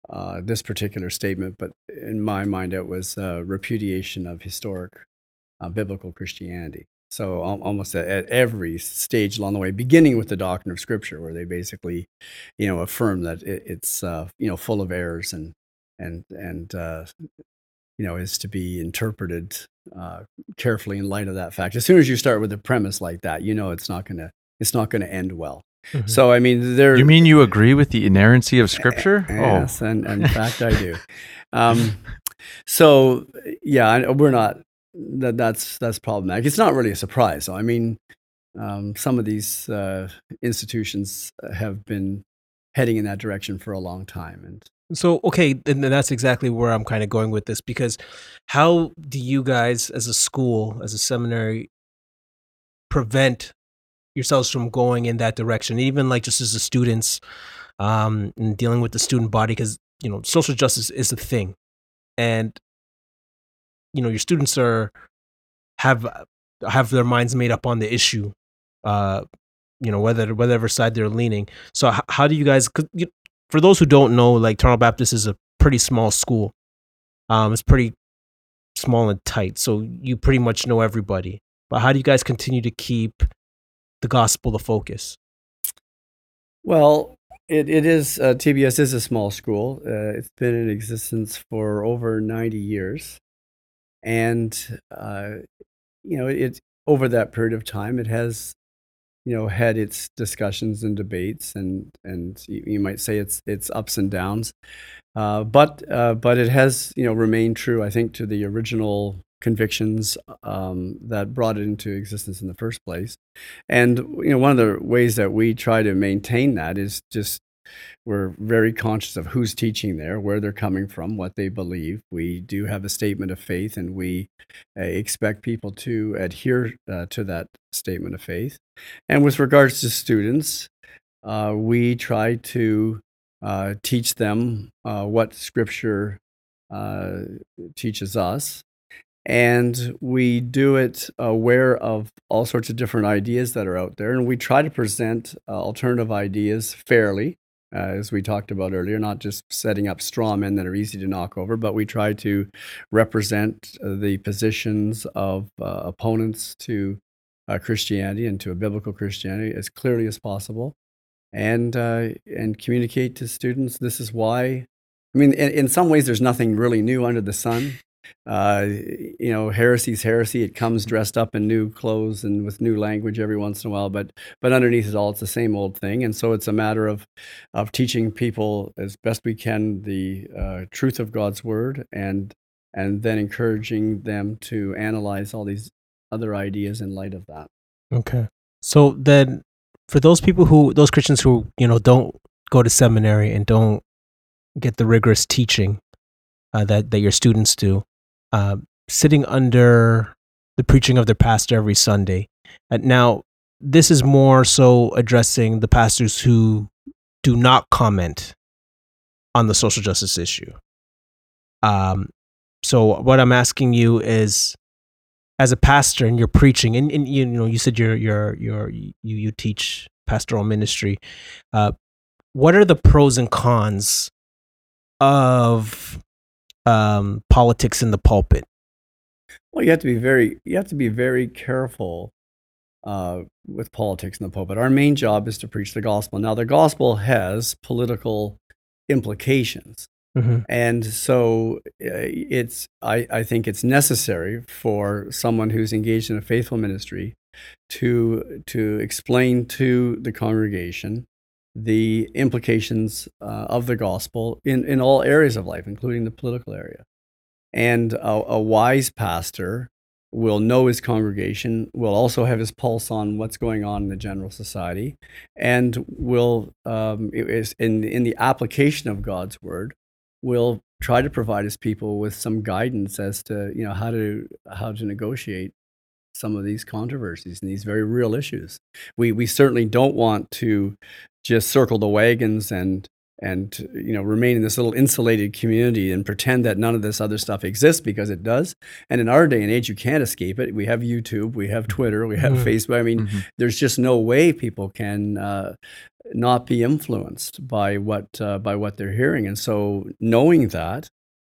uh, this particular statement, but in my mind, it was repudiation of historic uh, biblical Christianity. So al- almost at, at every stage along the way, beginning with the doctrine of Scripture, where they basically, you know, affirm that it, it's uh, you know full of errors and and and uh, you know is to be interpreted carefully in light of that fact. As soon as you start with a premise like that, you know it's not gonna it's not gonna end well. Mhm. So I mean, there. You mean you agree with the inerrancy of Scripture? Oh. Yes, and, and in fact, I do. Um, so yeah, we're not. That that's that's problematic. It's not really a surprise. though. I mean, um, some of these uh, institutions have been heading in that direction for a long time, and So okay, and that's exactly where I'm kind of going with this because how do you guys as a school, as a seminary prevent yourselves from going in that direction? Even like just as the students um and dealing with the student body cuz you know, social justice is a thing. And you know, your students are have have their minds made up on the issue. Uh you know, whether whatever side they're leaning. So h- how do you guys you, for those who don't know, like Toronto Baptist is a pretty small school. Um, it's pretty small and tight, so you pretty much know everybody. But how do you guys continue to keep the gospel the focus? Well, it, it is, uh, TBS is a small school. Uh, it's been in existence for over 90 years. And, uh, you know, it, over that period of time, it has, you know, had its discussions and debates and, and you, you might say it's, it's ups and downs. Uh, but, uh, but it has, you know, remained true, I think, to the original convictions um, that brought it into existence in the first place. And you know, one of the ways that we try to maintain that is just we're very conscious of who's teaching there, where they're coming from, what they believe. We do have a statement of faith, and we uh, expect people to adhere uh, to that statement of faith. And with regards to students, uh, we try to uh, teach them uh, what Scripture uh, teaches us and we do it aware of all sorts of different ideas that are out there and we try to present uh, alternative ideas fairly uh, as we talked about earlier not just setting up straw men that are easy to knock over but we try to represent uh, the positions of uh, opponents to uh, christianity and to a biblical christianity as clearly as possible and uh, and communicate to students this is why i mean in, in some ways there's nothing really new under the sun uh, you know, heresy's heresy. It comes dressed up in new clothes and with new language every once in a while, but but underneath it all, it's the same old thing. And so it's a matter of of teaching people as best we can the uh, truth of God's word, and and then encouraging them to analyze all these other ideas in light of that. Okay. So then, for those people who, those Christians who you know don't go to seminary and don't get the rigorous teaching uh, that that your students do, uh, sitting under the preaching of their pastor every Sunday. Uh, now, this is more so addressing the pastors who do not comment on the social justice issue. Um, so what I'm asking you is, as a pastor and you're preaching, and, and you know, you said you're you're you're you you teach pastoral ministry. Uh, what are the pros and cons of um, politics in the pulpit? Well, you have to be very you have to be very careful uh, with politics in the pulpit. Our main job is to preach the gospel. Now, the gospel has political implications, Mhm. and so uh, it's I, I think it's necessary for someone who's engaged in a faithful ministry to to explain to the congregation the implications uh, of the gospel in, in all areas of life, including the political area. And a, a wise pastor will know his congregation, will also have his pulse on what's going on in the general society, and will, um, in, in the application of God's word, will try to provide his people with some guidance as to you know how to how to negotiate some of these controversies and these very real issues. We we certainly don't want to just circle the wagons and and you know remain in this little insulated community and pretend that none of this other stuff exists because it does. And in our day and age, you can't escape it. We have YouTube, we have Twitter, we have Mhm. Facebook. I mean, Mhm. there's just no way people can uh, not be influenced by what uh, by what they're hearing. And so knowing that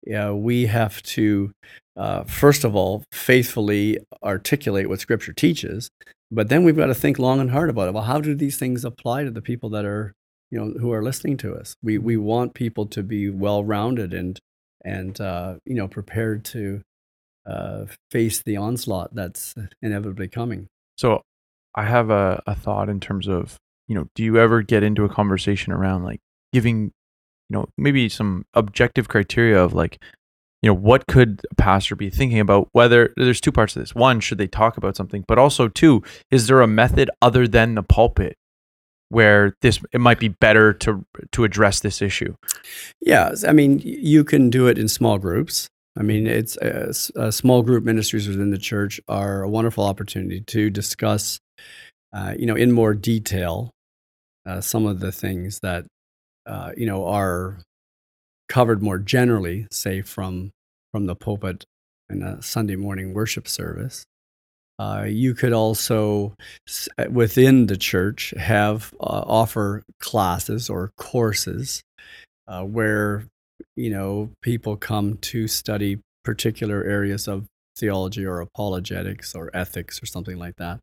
yeah, we have to, uh, first of all, faithfully articulate what Scripture teaches, but then we've got to think long and hard about it. Well, how do these things apply to the people that are, you know, who are listening to us? We we want people to be well rounded and and uh, you know prepared to uh, face the onslaught that's inevitably coming. So I have a, a thought in terms of, you know, do you ever get into a conversation around like giving, you know, maybe some objective criteria of like, you know, what could a pastor be thinking about? Whether there's two parts of this. One, should they talk about something? But also, two, is there a method other than the pulpit where this it might be better to to address this issue? Yeah, I mean, you can do it in small groups. I mean, it's uh, uh, small group ministries within the church are a wonderful opportunity to discuss, uh, you know, in more detail, uh, some of the things that uh, you know are covered more generally, say from from the pulpit in a Sunday morning worship service. Uh, you could also, uh, within the church, have uh, offer classes or courses uh, where you know, people come to study particular areas of theology or apologetics or ethics or something like that.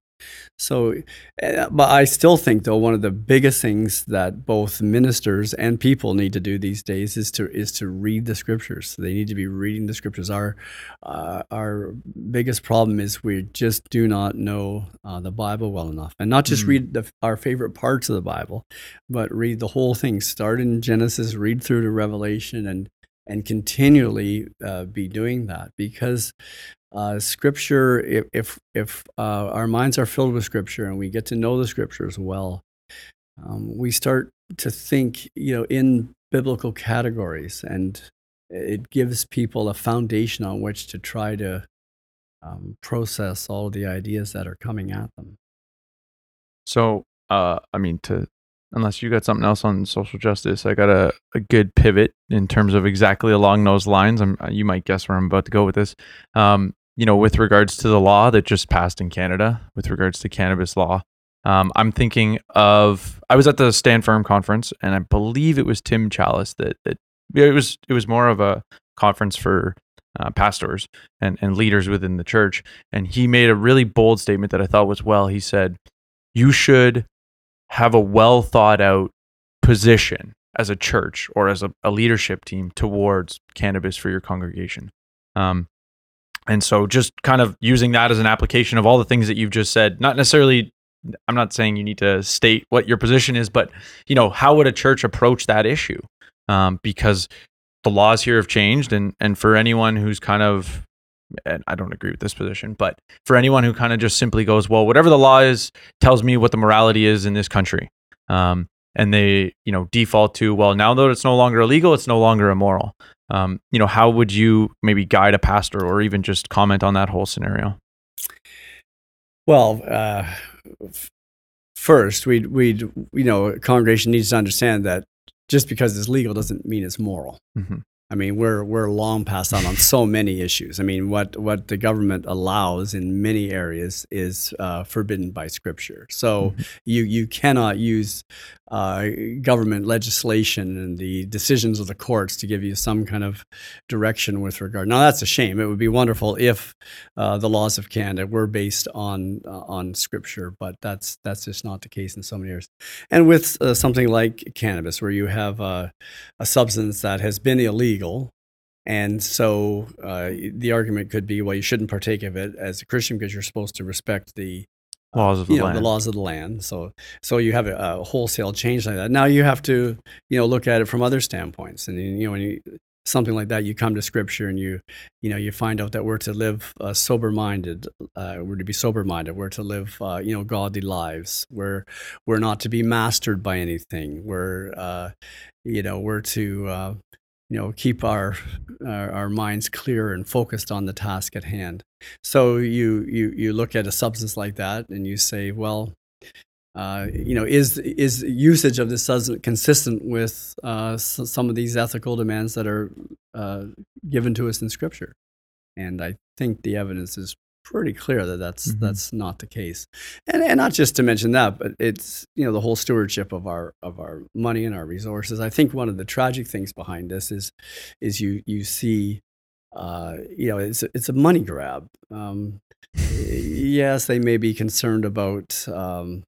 So, eh, but I still think, though, one of the biggest things that both ministers and people need to do these days is to is to read the scriptures. They need to be reading the scriptures. Our uh, our biggest problem is we just do not know uh, the Bible well enough, and not just mm-hmm. read the, our favorite parts of the Bible, but read the whole thing. Start in Genesis, read through to Revelation, and and continually uh, be doing that because uh, scripture, if if, if uh, our minds are filled with scripture and we get to know the scriptures well, um, we start to think, you know, in biblical categories, and it gives people a foundation on which to try to um, process all the ideas that are coming at them. So, uh, I mean, to unless you got something else on social justice, I got a, a good pivot in terms of exactly along those lines. I'm, you might guess where I'm about to go with this. Um, you know, with regards to the law that just passed in Canada, with regards to cannabis law, um, I'm thinking of I was at the Stand Firm conference, and I believe it was Tim Challies that, that it was it was more of a conference for uh, pastors and and leaders within the church, and he made a really bold statement that I thought was well. He said, "You should have a well thought out position as a church or as a, a leadership team towards cannabis for your congregation." Um, and so just kind of using that as an application of all the things that you've just said, not necessarily I'm not saying you need to state what your position is, but you know, how would a church approach that issue? Um, because the laws here have changed, and and for anyone who's kind of, and I don't agree with this position, but for anyone who kind of just simply goes, well, whatever the law is tells me what the morality is in this country, um, and they you know default to, well, now that it's no longer illegal, it's no longer immoral um, you know, how would you maybe guide a pastor or even just comment on that whole scenario? Well, uh, first, we'd, we'd, you know, congregation needs to understand that just because it's legal doesn't mean it's moral. Mm-hmm. I mean, we're we're long past out on so many issues. I mean, what what the government allows in many areas is uh, forbidden by Scripture. So mm-hmm. you you cannot use uh, government legislation and the decisions of the courts to give you some kind of direction with regard. Now that's a shame. It would be wonderful if uh, the laws of Canada were based on uh, on Scripture, but that's that's just not the case in so many areas. And with uh, something like cannabis, where you have a substance that has been illegal and so uh, the argument could be, well, you shouldn't partake of it as a Christian because you're supposed to respect the laws of the you know, land. the laws of the land. So so you have a, a, wholesale change like that. Now you have to you know look at it from other standpoints, and you know when you, something like that, you come to Scripture and you you know you find out that we're to live uh, sober minded, uh, we're to be sober minded, we're to live uh, you know godly lives, we're we're not to be mastered by anything, we're uh, you know we're to uh, you know keep our, our, our minds clear and focused on the task at hand. So you you you look at a substance like that and you say well uh, you know is is usage of this substance consistent with uh, some of these ethical demands that are uh, given to us in scripture? And i think the evidence is pretty clear that that's Mhm. that's not the case, and and not just to mention that, but it's you know the whole stewardship of our of our money and our resources. I think one of the tragic things behind this is is you you see, uh, you know, it's a- it's a money grab. Um, yes, they may be concerned about um,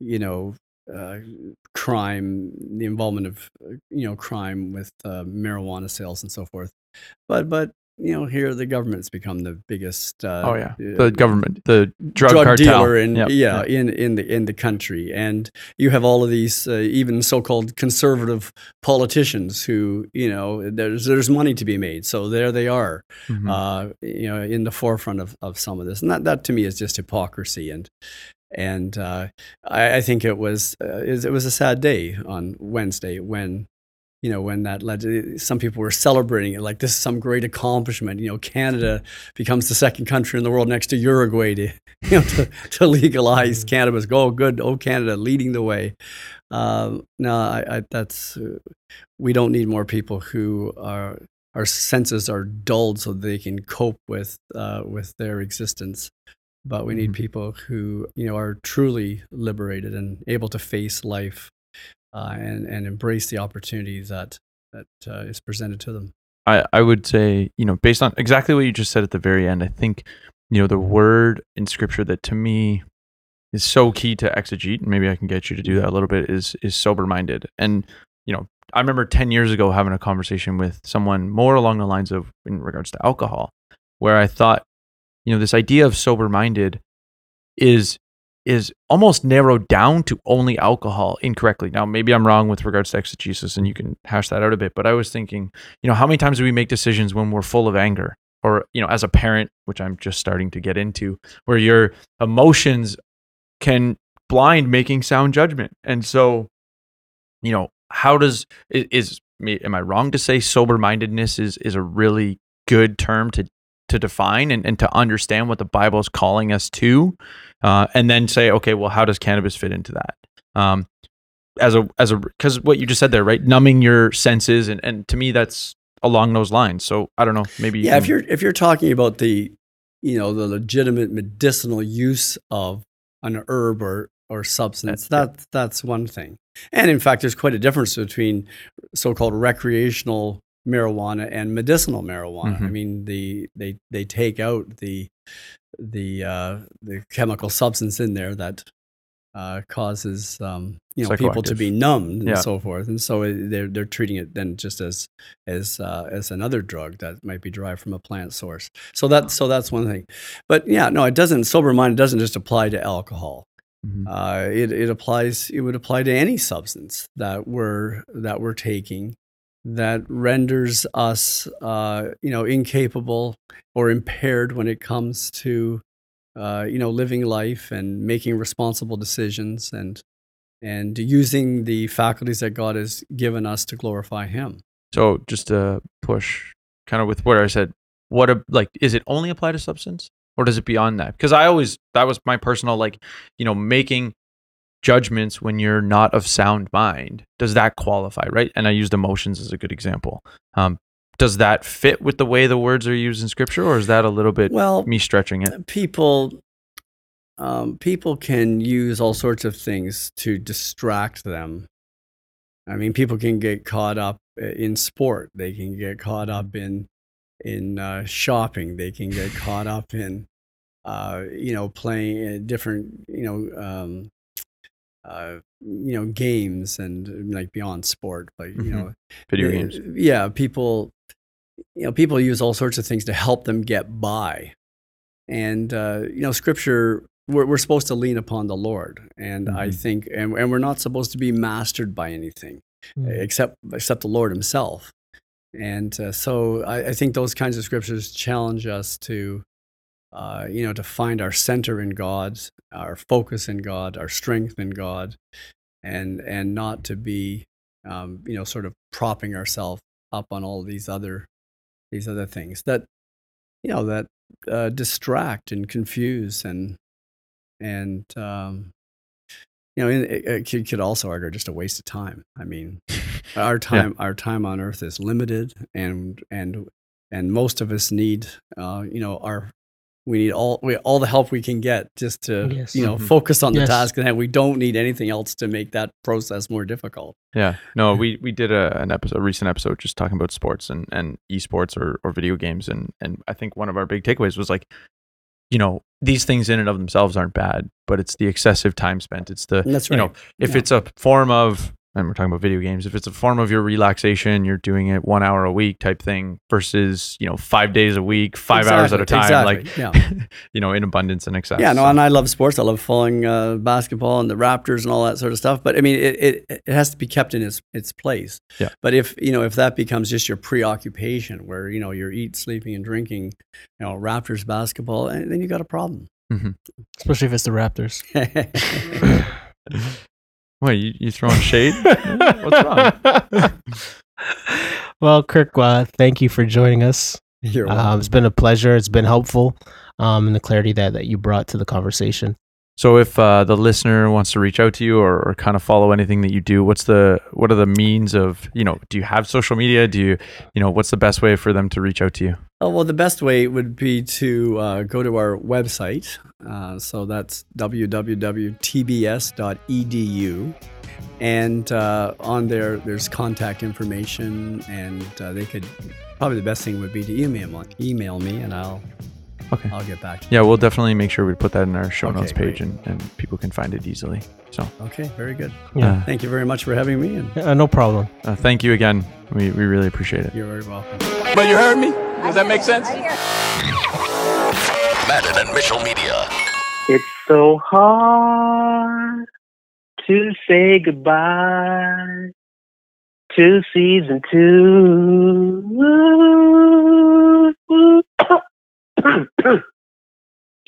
you know uh, crime, the involvement of uh, you know crime with uh, marijuana sales and so forth. But but you know here the government's become the biggest. Uh, oh yeah, uh, the government, the drug, cartel. dealer in Yep, yeah yep. in in the in the country, and you have all of these uh, even so-called conservative politicians who you know there's there's money to be made, so there they are, Mhm. uh, you know, in the forefront of, of some of this, and that that to me is just hypocrisy and. And uh, I, I think it was uh, it was a sad day on Wednesday when you know when that led to some people were celebrating it like this is some great accomplishment you know canada becomes the second country in the world next to uruguay to you know to, to legalize cannabis. Go good oh canada leading the way. Um, no I, I, that's uh, we don't need more people who are our senses are dulled so they can cope with uh, with their existence. But we need Mhm. people who you know are truly liberated and able to face life uh, and and embrace the opportunity that that uh, is presented to them. I, I would say, you know, based on exactly what you just said at the very end, I think, you know, the word in scripture that to me is so key to exegete, and maybe I can get you to do that a little bit, is is sober minded. And, you know, I remember 10 years ago having a conversation with someone more along the lines of in regards to alcohol, where I thought, you know, this idea of sober minded is is almost narrowed down to only alcohol incorrectly. Now, maybe I'm wrong with regards to exegesis, and you can hash that out a bit. But I was thinking, you know, how many times do we make decisions when we're full of anger, or you know, as a parent, which I'm just starting to get into, where your emotions can blind making sound judgment, and so, you know, how does is am I wrong to say sober mindedness is is a really good term to to define and, and to understand what the Bible is calling us to, uh, and then say, okay, well, how does cannabis fit into that? Um, as a as a because what you just said there, right? Numbing your senses, and and to me, that's along those lines. So I don't know, maybe Yeah, if you're if you're talking about the you know the legitimate medicinal use of an herb or or substance, That- yeah. that that's one thing. And in fact, there's quite a difference between so-called recreational marijuana and medicinal marijuana. I Mhm. mean, the they they take out the the uh, the chemical substance in there that uh, causes um, you know people to be numbed and Yeah. so forth, and so it, they're they're treating it then just as as uh, as another drug that might be derived from a plant source. So that so that's one thing, but yeah, no, it doesn't. Sober mind doesn't just apply to alcohol. Mhm. Uh, it it applies. It would apply to any substance that we're that we're taking that renders us, uh, you know, incapable or impaired when it comes to, uh, you know, living life and making responsible decisions and and using the faculties that God has given us to glorify Him. So just to push kind of with what I said, what a, like is it only apply to substance or does it beyond that? Because I always that was my personal like, you know, making judgments when you're not of sound mind. Does that qualify, right? And I used emotions as a good example. Um, does that fit with the way the words are used in scripture or is that a little bit Well, me stretching it? people um, people can use all sorts of things to distract them. I mean, people can get caught up uh, in sport. They can get caught up in in uh, shopping. They can get caught up in uh, you know playing uh, different you know um, uh, you know games and like beyond sport, like you Mhm. know Video uh, games. Yeah, people, you know, people use all sorts of things to help them get by, and uh, you know, Scripture. We're, we're supposed to lean upon the Lord, and I Mhm. think, and, and we're not supposed to be mastered by anything except except the Lord Himself. And uh, so I, I think those kinds of scriptures challenge us to, uh, you know, to find our center in God, our focus in God, our strength in God, and and not to be, um, you know, sort of propping ourselves up on all these other these other things that, you know, that uh, distract and confuse and and um, you know, it, it could, could also argue just a waste of time. I mean, our time our time on earth is limited, and and and most of us need, uh, you know, our We need all we, all the help we can get just to Yes. you know Mhm. focus on the task and we don't need anything else to make that process more difficult. Yeah. No, we we did a, an episode, a recent episode, just talking about sports and and esports or or video games, and and I think one of our big takeaways was like, you know, these things in and of themselves aren't bad, but it's the excessive time spent. It's the And that's you know, if Yeah. it's a form of and we're talking about video games, if it's a form of your relaxation, you're doing it one hour a week type thing versus, you know, five days a week, five hours at a time, Exactly, like yeah. you know, in abundance and excess. Yeah, no, So- and I love sports. I love following uh, basketball and the Raptors and all that sort of stuff. But I mean, it, it, it has to be kept in its its place. Yeah. But if you know if that becomes just your preoccupation, where you know you're eat, sleeping, and drinking, you know Raptors basketball, and then you got a problem. Especially if it's the Raptors. What, you, you throwing shade? What's wrong? well, Kirk, uh, thank you for joining us. You're welcome. Um, it's been a pleasure. It's been helpful, um, and the clarity that, that you brought to the conversation. So if uh, the listener wants to reach out to you or, or kind of follow anything that you do, what's the what are the means of you know? Do you have social media? Do you you know what's the best way for them to reach out to you? Oh, well, the best way would be to uh, go to our website. Uh, so that's www.tbs.edu. And uh, on there, there's contact information, and uh, they could probably the best thing would be to email email me, and I'll Okay. I'll get back to you. Yeah, we'll definitely make sure we put that in our show Okay, notes page great. and, and people can find it easily. So Okay, very good. Yeah. uh, Thank you very much for having me, and Uh, no problem. uh, thank you again. We, we really appreciate it. you're very welcome. But you heard me? Does that make sense? Madden and Mitchell Media. It's so hard to say goodbye to season two.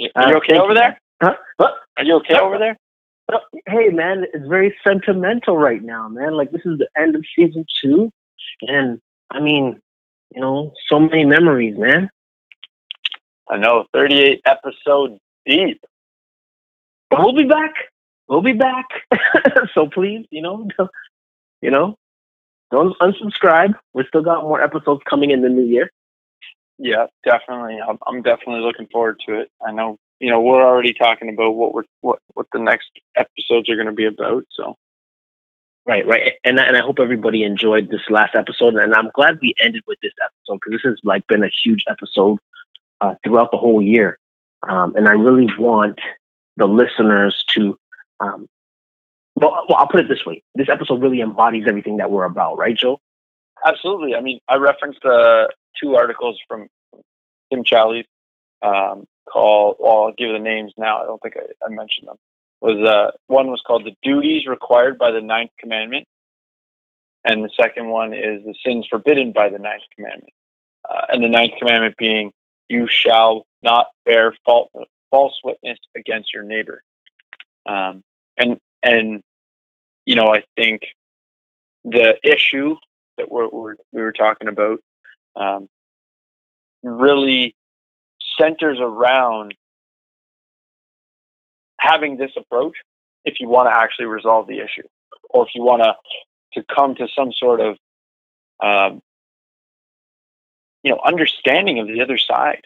Uh, Are you okay over there? Huh? What? Are you okay over there? Hey man, it's very sentimental right now, man. Like this is the end of season two, and I mean, you know, so many memories, man. I know, 38 episodes deep. But we'll be back. We'll be back. so please, you know, you know, don't unsubscribe. We still got more episodes coming in the new year. Yeah, definitely. I'm, I'm definitely looking forward to it. I know, you know, we're already talking about what we're what what the next episodes are going to be about. So Right, right, and and I hope everybody enjoyed this last episode, and I'm glad we ended with this episode because this has like been a huge episode uh, throughout the whole year, um, and I really want the listeners to. Um, well, well, I'll put it this way: this episode really embodies everything that we're about, right, Joe? absolutely. I mean, I referenced uh, two articles from Tim Challies um, called. Well, I'll give the names now. I don't think I, I mentioned them. Was uh, one was called "The Duties Required by the Ninth Commandment," and the second one is "The Sins Forbidden by the Ninth Commandment." Uh, and the ninth commandment being, "You shall not bear fault, false witness against your neighbor." Um, and and you know, I think the issue that we're, we're we were talking about um, really centers around having this approach if you want to actually resolve the issue or if you want to to come to some sort of um, you know understanding of the other side.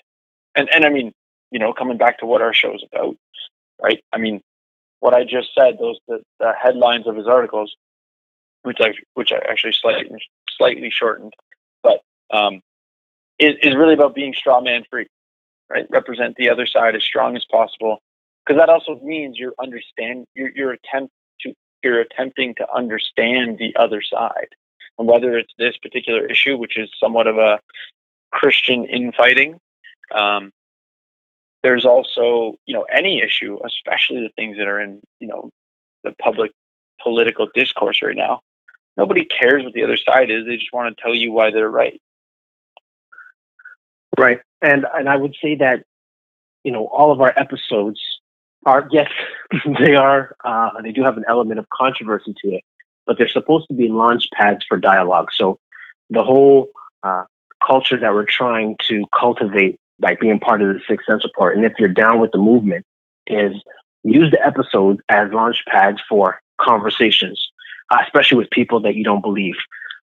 And and i mean you know coming back to what our show is about right? I mean what i just said those the, the headlines of his articles which i which i actually slightly slightly shortened but um is, is really about being straw man free right? Represent the other side as strong as possible because that also means you're understand you're, you're attempt to you're attempting to understand the other side. And whether it's this particular issue which is somewhat of a christian infighting um, there's also you know any issue especially the things that are in you know the public political discourse right now nobody cares what the other side is they just want to tell you why they're right. Right, and and I would say that you know all of our episodes are yes, they are uh, they do have an element of controversy to it, but they're supposed to be launch pads for dialogue. So the whole uh, culture that we're trying to cultivate by being part of the Six Cents Report, and if you're down with the movement, is use the episodes as launch pads for conversations, uh, especially with people that you don't believe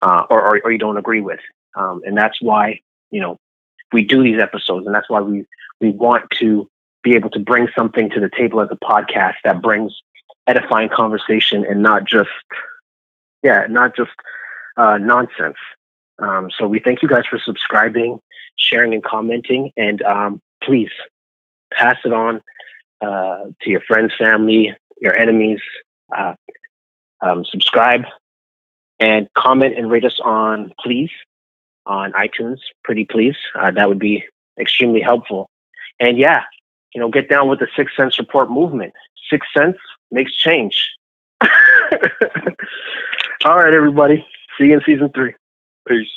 uh, or, or or you don't agree with, um, and that's why you know we do these episodes, and that's why we we want to be able to bring something to the table as a podcast that brings edifying conversation and not just, yeah, not just uh, nonsense. Um, so we thank you guys for subscribing, sharing, and commenting. And um, please pass it on uh, to your friends, family, your enemies. Uh, um, subscribe and comment and rate us on please on iTunes. Pretty please. Uh, that would be extremely helpful. And yeah, you know, get down with the Six Cents Report movement. Six Sense makes change. All right, everybody. See you in season three. Peace.